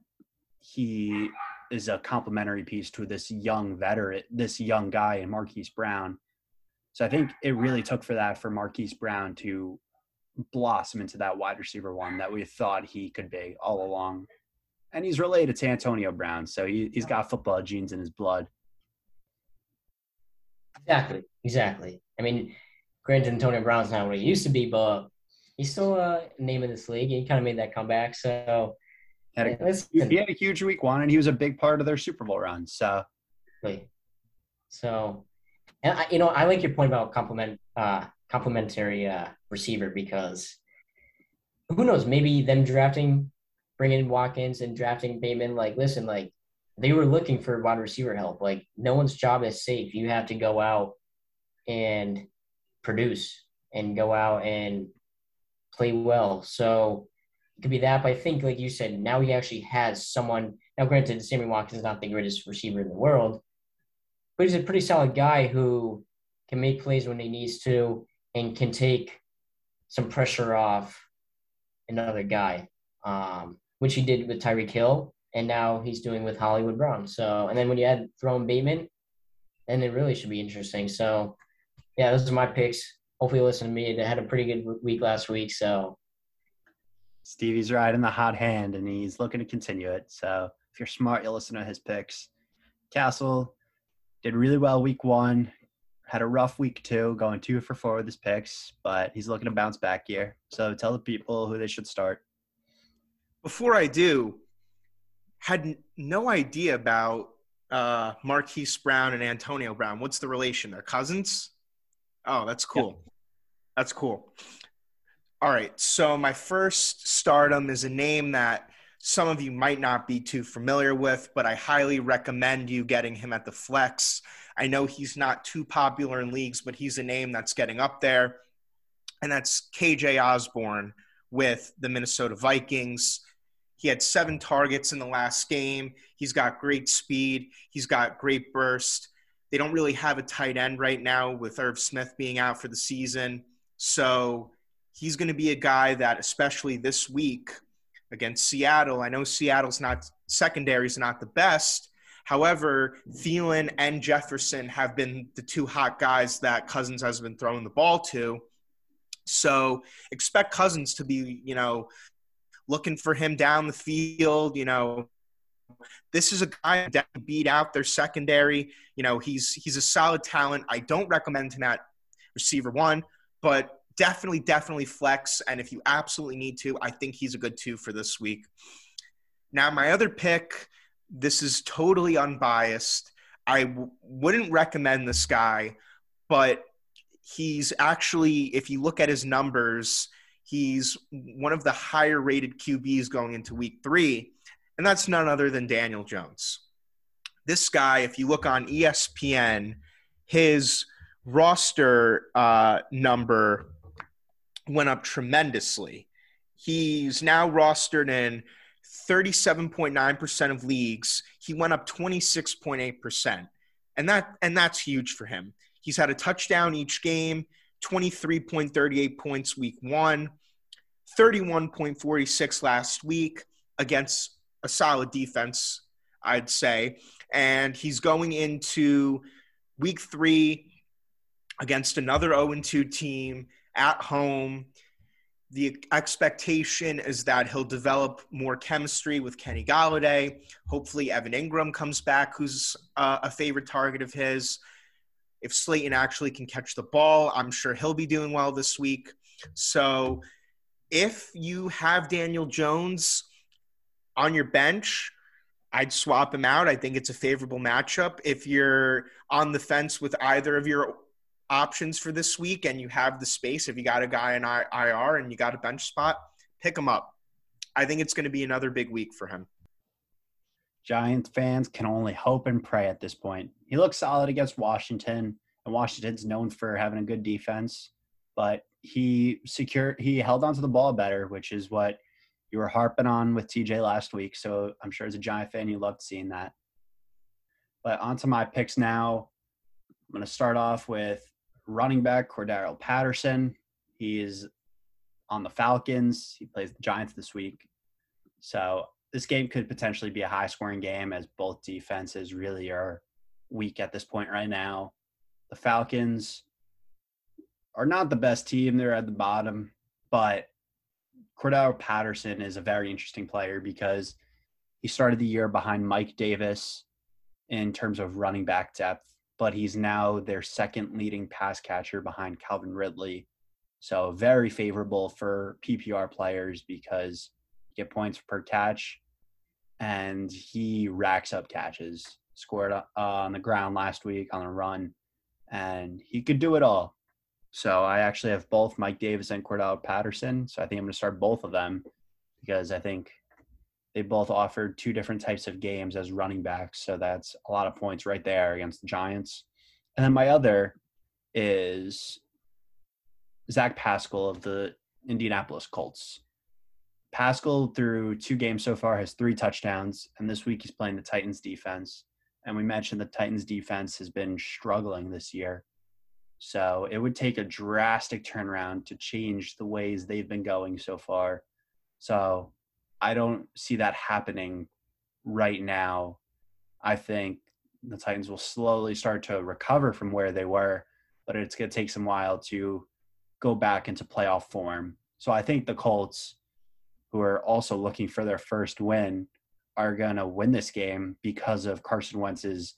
he is a complementary piece to this young veteran, this young guy in Marquise Brown. So I think it really took for that for Marquise Brown to blossom into that wide receiver one that we thought he could be all along. And he's related to Antonio Brown, so he, he's got football genes in his blood. Exactly, exactly. I mean, granted, Antonio Brown's not what he used to be, but he's still a name in this league. He kind of made that comeback. So had a, he had a huge week one, and he was a big part of their Super Bowl run. So, so, and I, you know, I like your point about compliment, uh, complementary uh, receiver because who knows? Maybe them drafting, bringing Watkins and drafting Bateman. Like, listen, like they were looking for wide receiver help. Like, no one's job is safe. You have to go out and produce and go out and play well. So it could be that. But I think, like you said, now he actually has someone Now, granted, Sammy Watkins is not the greatest receiver in the world, but he's a pretty solid guy who can make plays when he needs to and can take some pressure off another guy, um, which he did with Tyreek Hill, and now he's doing with Hollywood Brown. So, and then when you add Jerome Bateman, then it really should be interesting. So, yeah, those are my picks. Hopefully, you listen to me. They had a pretty good week last week, so Stevie's riding the hot hand, and he's looking to continue it. So, if you're smart, you'll listen to his picks. Castle did really well week one, had a rough week two, going two for four with his picks, but he's looking to bounce back here. So tell the people who they should start. Before I do, had no idea about uh, Marquise Brown and Antonio Brown. What's the relation? They're cousins. Oh, that's cool. Yeah. That's cool. All right. So my first stardom is a name that some of you might not be too familiar with, but I highly recommend you getting him at the flex. I know he's not too popular in leagues, but he's a name that's getting up there. And that's KJ Osborn with the Minnesota Vikings. He had seven targets in the last game. He's got great speed, he's got great burst. They don't really have a tight end right now with Irv Smith being out for the season. So he's going to be a guy that, especially this week, against Seattle. I know Seattle's not secondary is not the best. However, Thielen and Jefferson have been the two hot guys that Cousins has been throwing the ball to. So expect Cousins to be, you know, looking for him down the field. You know, this is a guy that beat out their secondary. You know, he's he's a solid talent. I don't recommend him at receiver one, but definitely, definitely flex. And if you absolutely need to, I think he's a good two for this week. Now, my other pick, this is totally unbiased. I w- wouldn't recommend this guy, but he's actually, if you look at his numbers, he's one of the higher rated QBs going into week three, and that's none other than Daniel Jones. This guy, if you look on ESPN, his roster uh, number went up tremendously. He's now rostered in 37.9% of leagues. He went up 26.8%. And that and that's huge for him. He's had a touchdown each game, 23.38 points week 1, 31.46 last week against a solid defense, I'd say. And he's going into week 3 against another 0 2 team at home. The expectation is that he'll develop more chemistry with Kenny Golladay. Hopefully, Evan Engram comes back, who's uh, a favorite target of his. If Slayton actually can catch the ball, I'm sure he'll be doing well this week. So, if you have Daniel Jones on your bench, I'd swap him out. I think it's a favorable matchup. If you're on the fence with either of your options for this week and you have the space, if you got a guy in IR and you got a bench spot, pick him up. I think it's going to be another big week for him. Giants fans can only hope and pray at this point. He looks solid against Washington, and Washington's known for having a good defense, but he secured he held onto the ball better, which is what you were harping on with TJ last week. So I'm sure as a Giant fan, you loved seeing that. But onto my picks now. I'm going to start off with running back Cordarrelle Patterson. He is on the Falcons. He plays the Giants this week. So this game could potentially be a high scoring game as both defenses really are weak at this point right now. The Falcons are not the best team. They're at the bottom, but Cordarrelle Patterson is a very interesting player because he started the year behind Mike Davis in terms of running back depth but he's now their second leading pass catcher behind Calvin Ridley. So very favorable for PPR players because you get points per catch, and he racks up catches. Scored uh, on the ground last week on a run, and he could do it all. So I actually have both Mike Davis and Cordell Patterson. So I think I'm going to start both of them because I think they both offered two different types of games as running backs. So that's a lot of points right there against the Giants. And then my other is Zach Pascal of the Indianapolis Colts. Pascal through two games so far has three touchdowns, and this week he's playing the Titans defense. And we mentioned the Titans defense has been struggling this year. So it would take a drastic turnaround to change the ways they've been going so far. So I don't see that happening right now. I think the Titans will slowly start to recover from where they were, but it's going to take some while to go back into playoff form. So I think the Colts, who are also looking for their first win, are going to win this game because of Carson Wentz's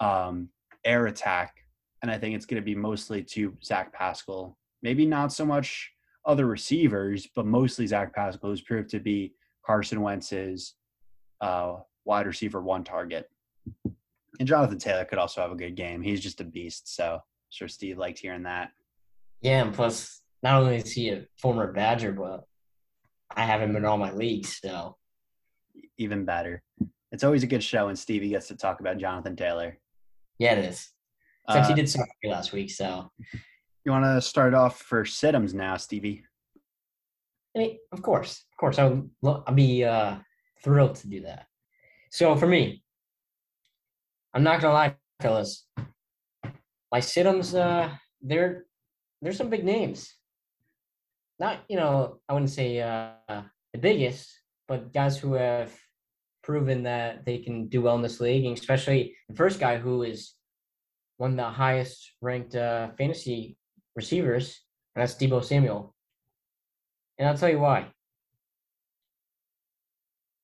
um, air attack. And I think it's going to be mostly to Zach Pascal. Maybe not so much other receivers, but mostly Zach Pascal, who's proved to be Carson Wentz's uh, wide receiver one target. And Jonathan Taylor could also have a good game. He's just a beast. So I'm sure Steve liked hearing that. Yeah, and plus, not only is he a former Badger, but I have him in all my leagues. So even better. It's always a good show when Stevie gets to talk about Jonathan Taylor. Yeah, it is. Except Uh, he did suck last week, so You want to start off for Siddums now, Stevie? I mean, of course, of course, I'll I'll be uh, thrilled to do that. So for me, I'm not gonna lie, fellas. My situms, uh, they're there's some big names. Not you know, I wouldn't say uh, the biggest, but guys who have proven that they can do well in this league, and especially the first guy who is one of the highest ranked uh, fantasy receivers, and that's Deebo Samuel. And I'll tell you why.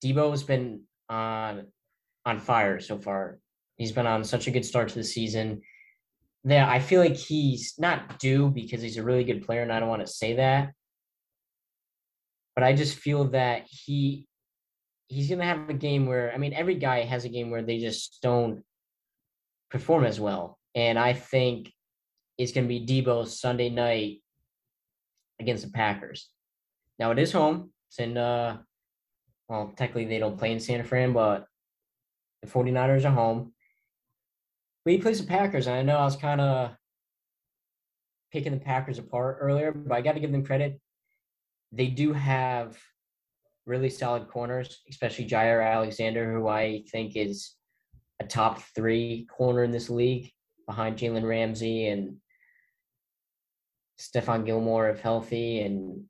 Deebo's been on on fire so far. He's been on such a good start to the season. That I feel like he's not due because he's a really good player, and I don't want to say that. But I just feel that he he's gonna have a game where I mean every guy has a game where they just don't perform as well. And I think it's gonna be Deebo's Sunday night against the Packers. Now it is home. It's in uh well technically they don't play in San Fran, but the 49ers are home. He plays the Packers, and I know I was kind of picking the Packers apart earlier, but I got to give them credit. They do have really solid corners, especially Jaire Alexander, who I think is a top three corner in this league behind Jalen Ramsey and Stephon Gilmore if healthy, and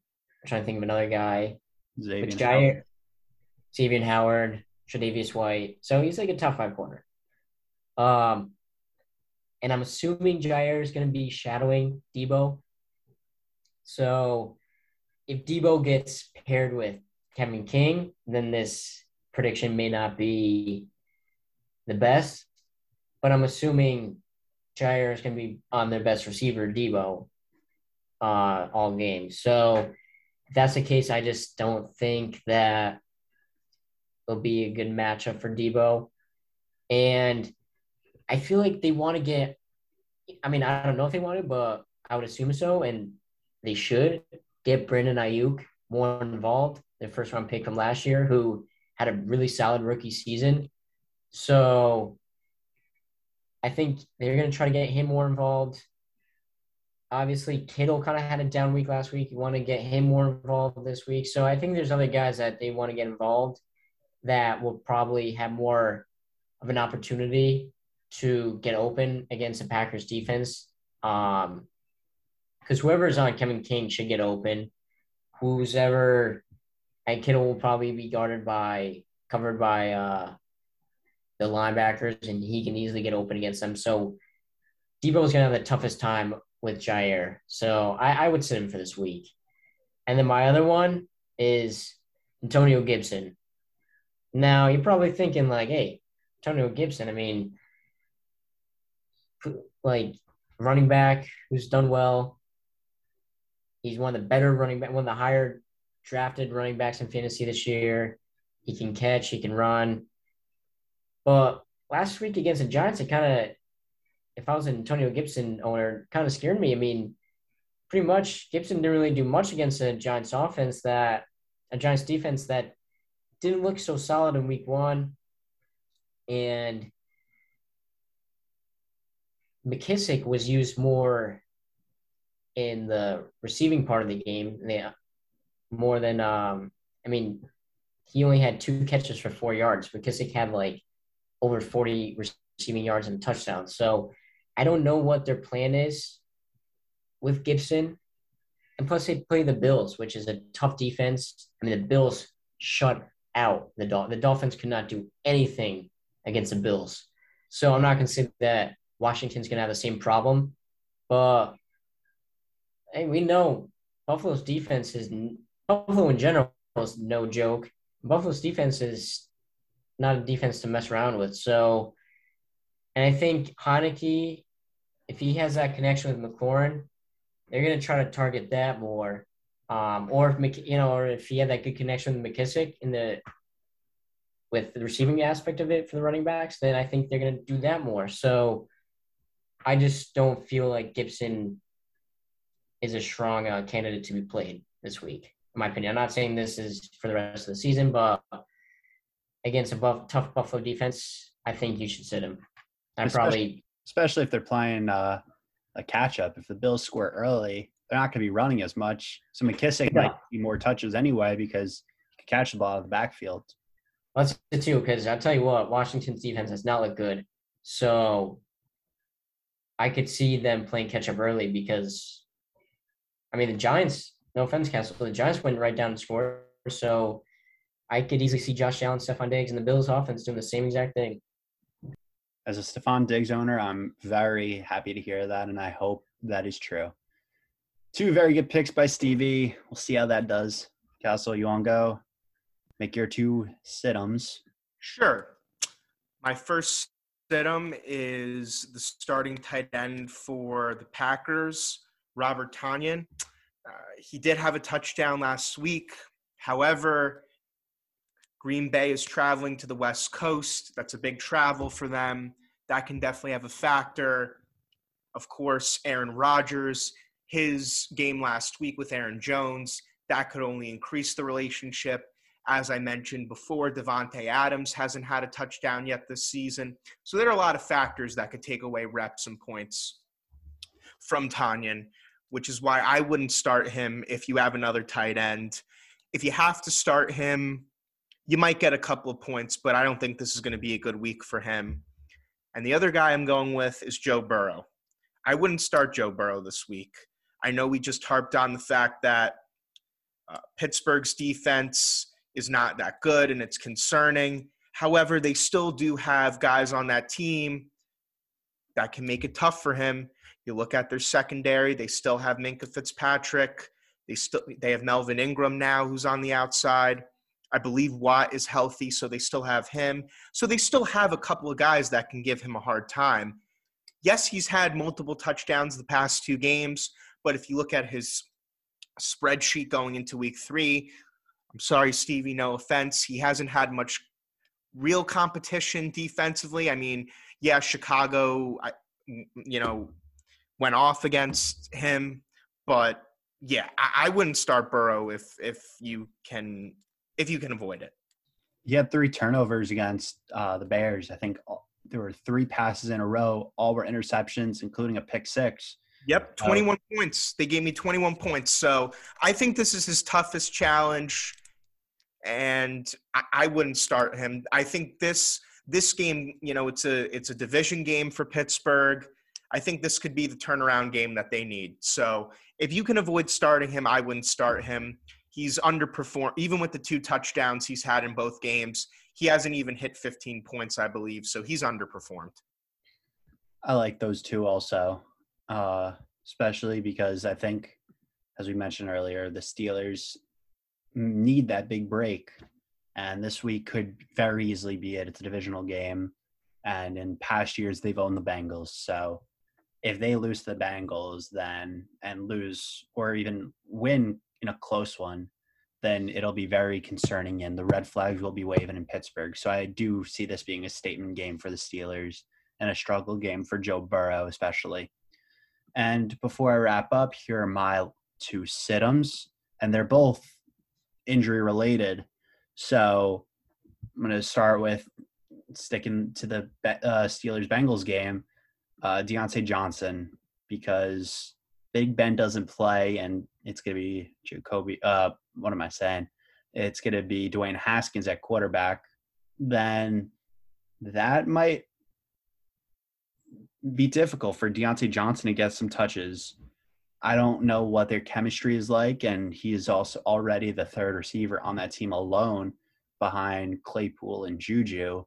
I'm trying to think of another guy. Xavier. But Jaire, Xavier Howard, Tre'Davious White. So he's like a top five corner. Um, and I'm assuming Jaire is going to be shadowing Deebo. So if Deebo gets paired with Kevin King, then this prediction may not be the best. But I'm assuming Jaire is going to be on their best receiver, Deebo, uh, all game. So that's the case, I just don't think that it'll be a good matchup for Deebo. And I feel like they want to get, I mean, I don't know if they want to, but I would assume so. And they should get Brandon Aiyuk more involved, their first round pick from last year, who had a really solid rookie season. So I think they're going to try to get him more involved. Obviously, Kittle kind of had a down week last week. You want to get him more involved this week. So I think there's other guys that they want to get involved that will probably have more of an opportunity to get open against the Packers defense. Um, because whoever's on Kevin King should get open. Who's ever and Kittle will probably be guarded by covered by uh the linebackers and he can easily get open against them. So Deebo's gonna have the toughest time with Jaire. So I, I would sit him for this week. And then my other one is Antonio Gibson. Now you're probably thinking like, hey, Antonio Gibson, I mean, like running back who's done well. He's one of the better running back, one of the higher drafted running backs in fantasy this year. He can catch, he can run. But last week against the Giants, it kind of, if I was an Antonio Gibson owner, kind of scared me. I mean, pretty much Gibson didn't really do much against a Giants offense that, a Giants defense that didn't look so solid in week one. And McKissic was used more in the receiving part of the game, Yeah, more than um, I mean, he only had two catches for four yards. McKissic had like over 40 receiving yards and touchdowns. So I don't know what their plan is with Gibson. And plus, they play the Bills, which is a tough defense. I mean, the Bills shut out the the Dolphins could not do anything against the Bills. So I'm not going to say that Washington's going to have the same problem, but hey, we know Buffalo's defense is Buffalo in general is no joke. Buffalo's defense is not a defense to mess around with. So, and I think Heinicke, if he has that connection with McLaurin, they're going to try to target that more. Um, or if you know, or if he had that good connection with McKissic in the with the receiving aspect of it for the running backs, then I think they're going to do that more. So, I just don't feel like Gibson is a strong uh, candidate to be played this week in my opinion. I'm not saying this is for the rest of the season, but against a buff, tough Buffalo defense, I think you should sit him. I probably, especially if they're playing uh, a catch up. If the Bills score early, they're not going to be running as much. So McKissic yeah. might be more touches anyway because he can catch the ball out of the backfield. That's it too, because I'll tell you what, Washington's defense has not looked good. So I could see them playing catch up early because, I mean, the Giants no offense, Castle. The Giants went right down and scored. So I could easily see Josh Allen, Stefon Diggs, and the Bills offense doing the same exact thing. As a Stefon Diggs owner, I'm very happy to hear that, and I hope that is true. Two very good picks by Stevie. We'll see how that does. Castle, you want to go? Make your two situms. Sure. My first situm is the starting tight end for the Packers, Robert Tonyan. Uh, he did have a touchdown last week. However, Green Bay is traveling to the West Coast. That's a big travel for them. That can definitely have a factor. Of course, Aaron Rodgers, his game last week with Aaron Jones, that could only increase the relationship. As I mentioned before, Davante Adams hasn't had a touchdown yet this season. So there are a lot of factors that could take away reps and points from Tonyan which is why I wouldn't start him if you have another tight end. If you have to start him, you might get a couple of points, but I don't think this is going to be a good week for him. And the other guy I'm going with is Joe Burrow. I wouldn't start Joe Burrow this week. I know we just harped on the fact that uh, Pittsburgh's defense is not that good and it's concerning. However, they still do have guys on that team that can make it tough for him. You look at their secondary; they still have Minkah Fitzpatrick. They still they have Melvin Ingram now, who's on the outside. I believe Watt is healthy, so they still have him. So they still have a couple of guys that can give him a hard time. Yes, he's had multiple touchdowns the past two games, but if you look at his spreadsheet going into week three, I'm sorry, Stevie, no offense, he hasn't had much real competition defensively. I mean, yeah, Chicago, you know, went off against him. But yeah, I, wouldn't start Burrow if if you can if you can avoid it. He had three turnovers against uh, the Bears. I think there were three passes in a row. All were interceptions, including a pick six. Yep, uh, 21 uh, points. They gave me 21 points. So I think this is his toughest challenge, and I, I wouldn't start him. I think this this game, you know, it's a it's a division game for Pittsburgh. I think this could be the turnaround game that they need. So if you can avoid starting him, I wouldn't start him. He's underperformed, even with the two touchdowns he's had in both games. He hasn't even hit 15 points, I believe. So he's underperformed. I like those two also, uh, especially because I think, as we mentioned earlier, the Steelers need that big break. And this week could very easily be it. It's a divisional game. And in past years, they've owned the Bengals. So if they lose the Bengals then and lose or even win in a close one, then it'll be very concerning and the red flags will be waving in Pittsburgh. So I do see this being a statement game for the Steelers and a struggle game for Joe Burrow, especially. And before I wrap up, here are my two situms, and they're both injury related. So I'm going to start with sticking to the uh, Steelers Bengals game uh, Diontae Johnson because Big Ben doesn't play, and it's going to be Jacoby. Uh, what am I saying? it's going to be Dwayne Haskins at quarterback, then that might be difficult for Diontae Johnson to get some touches. I don't know what their chemistry is like, and he is also already the third receiver on that team alone behind Claypool and Juju.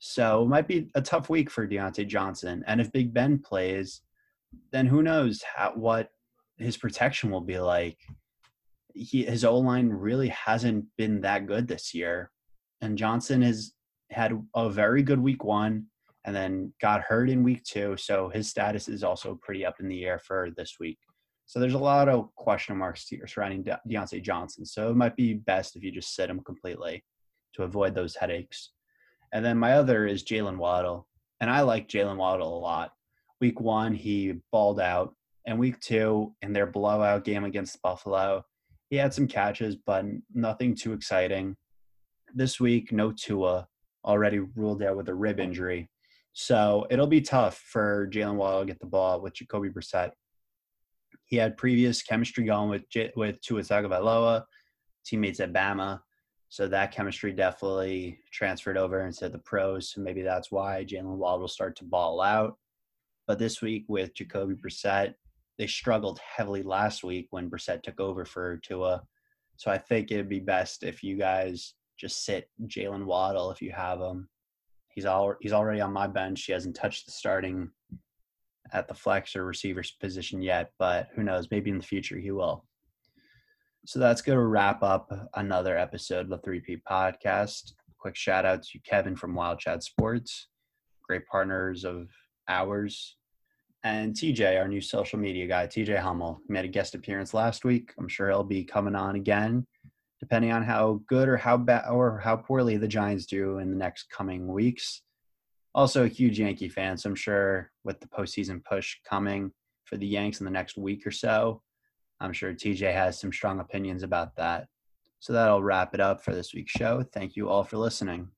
So it might be a tough week for Diontae Johnson. And if Big Ben plays, then who knows how, what his protection will be like. He, his O line really hasn't been that good this year, and Johnson has had a very good week one, and then got hurt in week two. So his status is also pretty up in the air for this week. So there's a lot of question marks here surrounding De- Diontae Johnson. So it might be best if you just sit him completely to avoid those headaches. And then my other is Jalen Waddle. And I like Jalen Waddle a lot. Week one, he balled out. And week two, in their blowout game against Buffalo, he had some catches, but nothing too exciting. This week, no Tua, already ruled out with a rib injury. So it'll be tough for Jalen Waddle to get the ball with Jacoby Brissett. He had previous chemistry going with J- with Tua Tagovailoa, teammates at Bama. So that chemistry definitely transferred over into the pros. So maybe that's why Jalen Waddle will start to ball out. But this week with Jacoby Brissett, they struggled heavily last week when Brissett took over for Tua. So I think it'd be best if you guys just sit Jalen Waddle if you have him. He's all he's already on my bench. He hasn't touched the starting at the flex or receivers position yet, but who knows? Maybe in the future he will. So that's going to wrap up another episode of the 3P podcast. Quick shout out to Kevin from Wild Chat Sports, great partners of ours, and TJ, our new social media guy, TJ Hummel, made a guest appearance last week. I'm sure he'll be coming on again, depending on how good or how bad or how poorly the Giants do in the next coming weeks. Also, a huge Yankee fan, so I'm sure with the postseason push coming for the Yanks in the next week or so, I'm sure TJ has some strong opinions about that. So that'll wrap it up for this week's show. Thank you all for listening.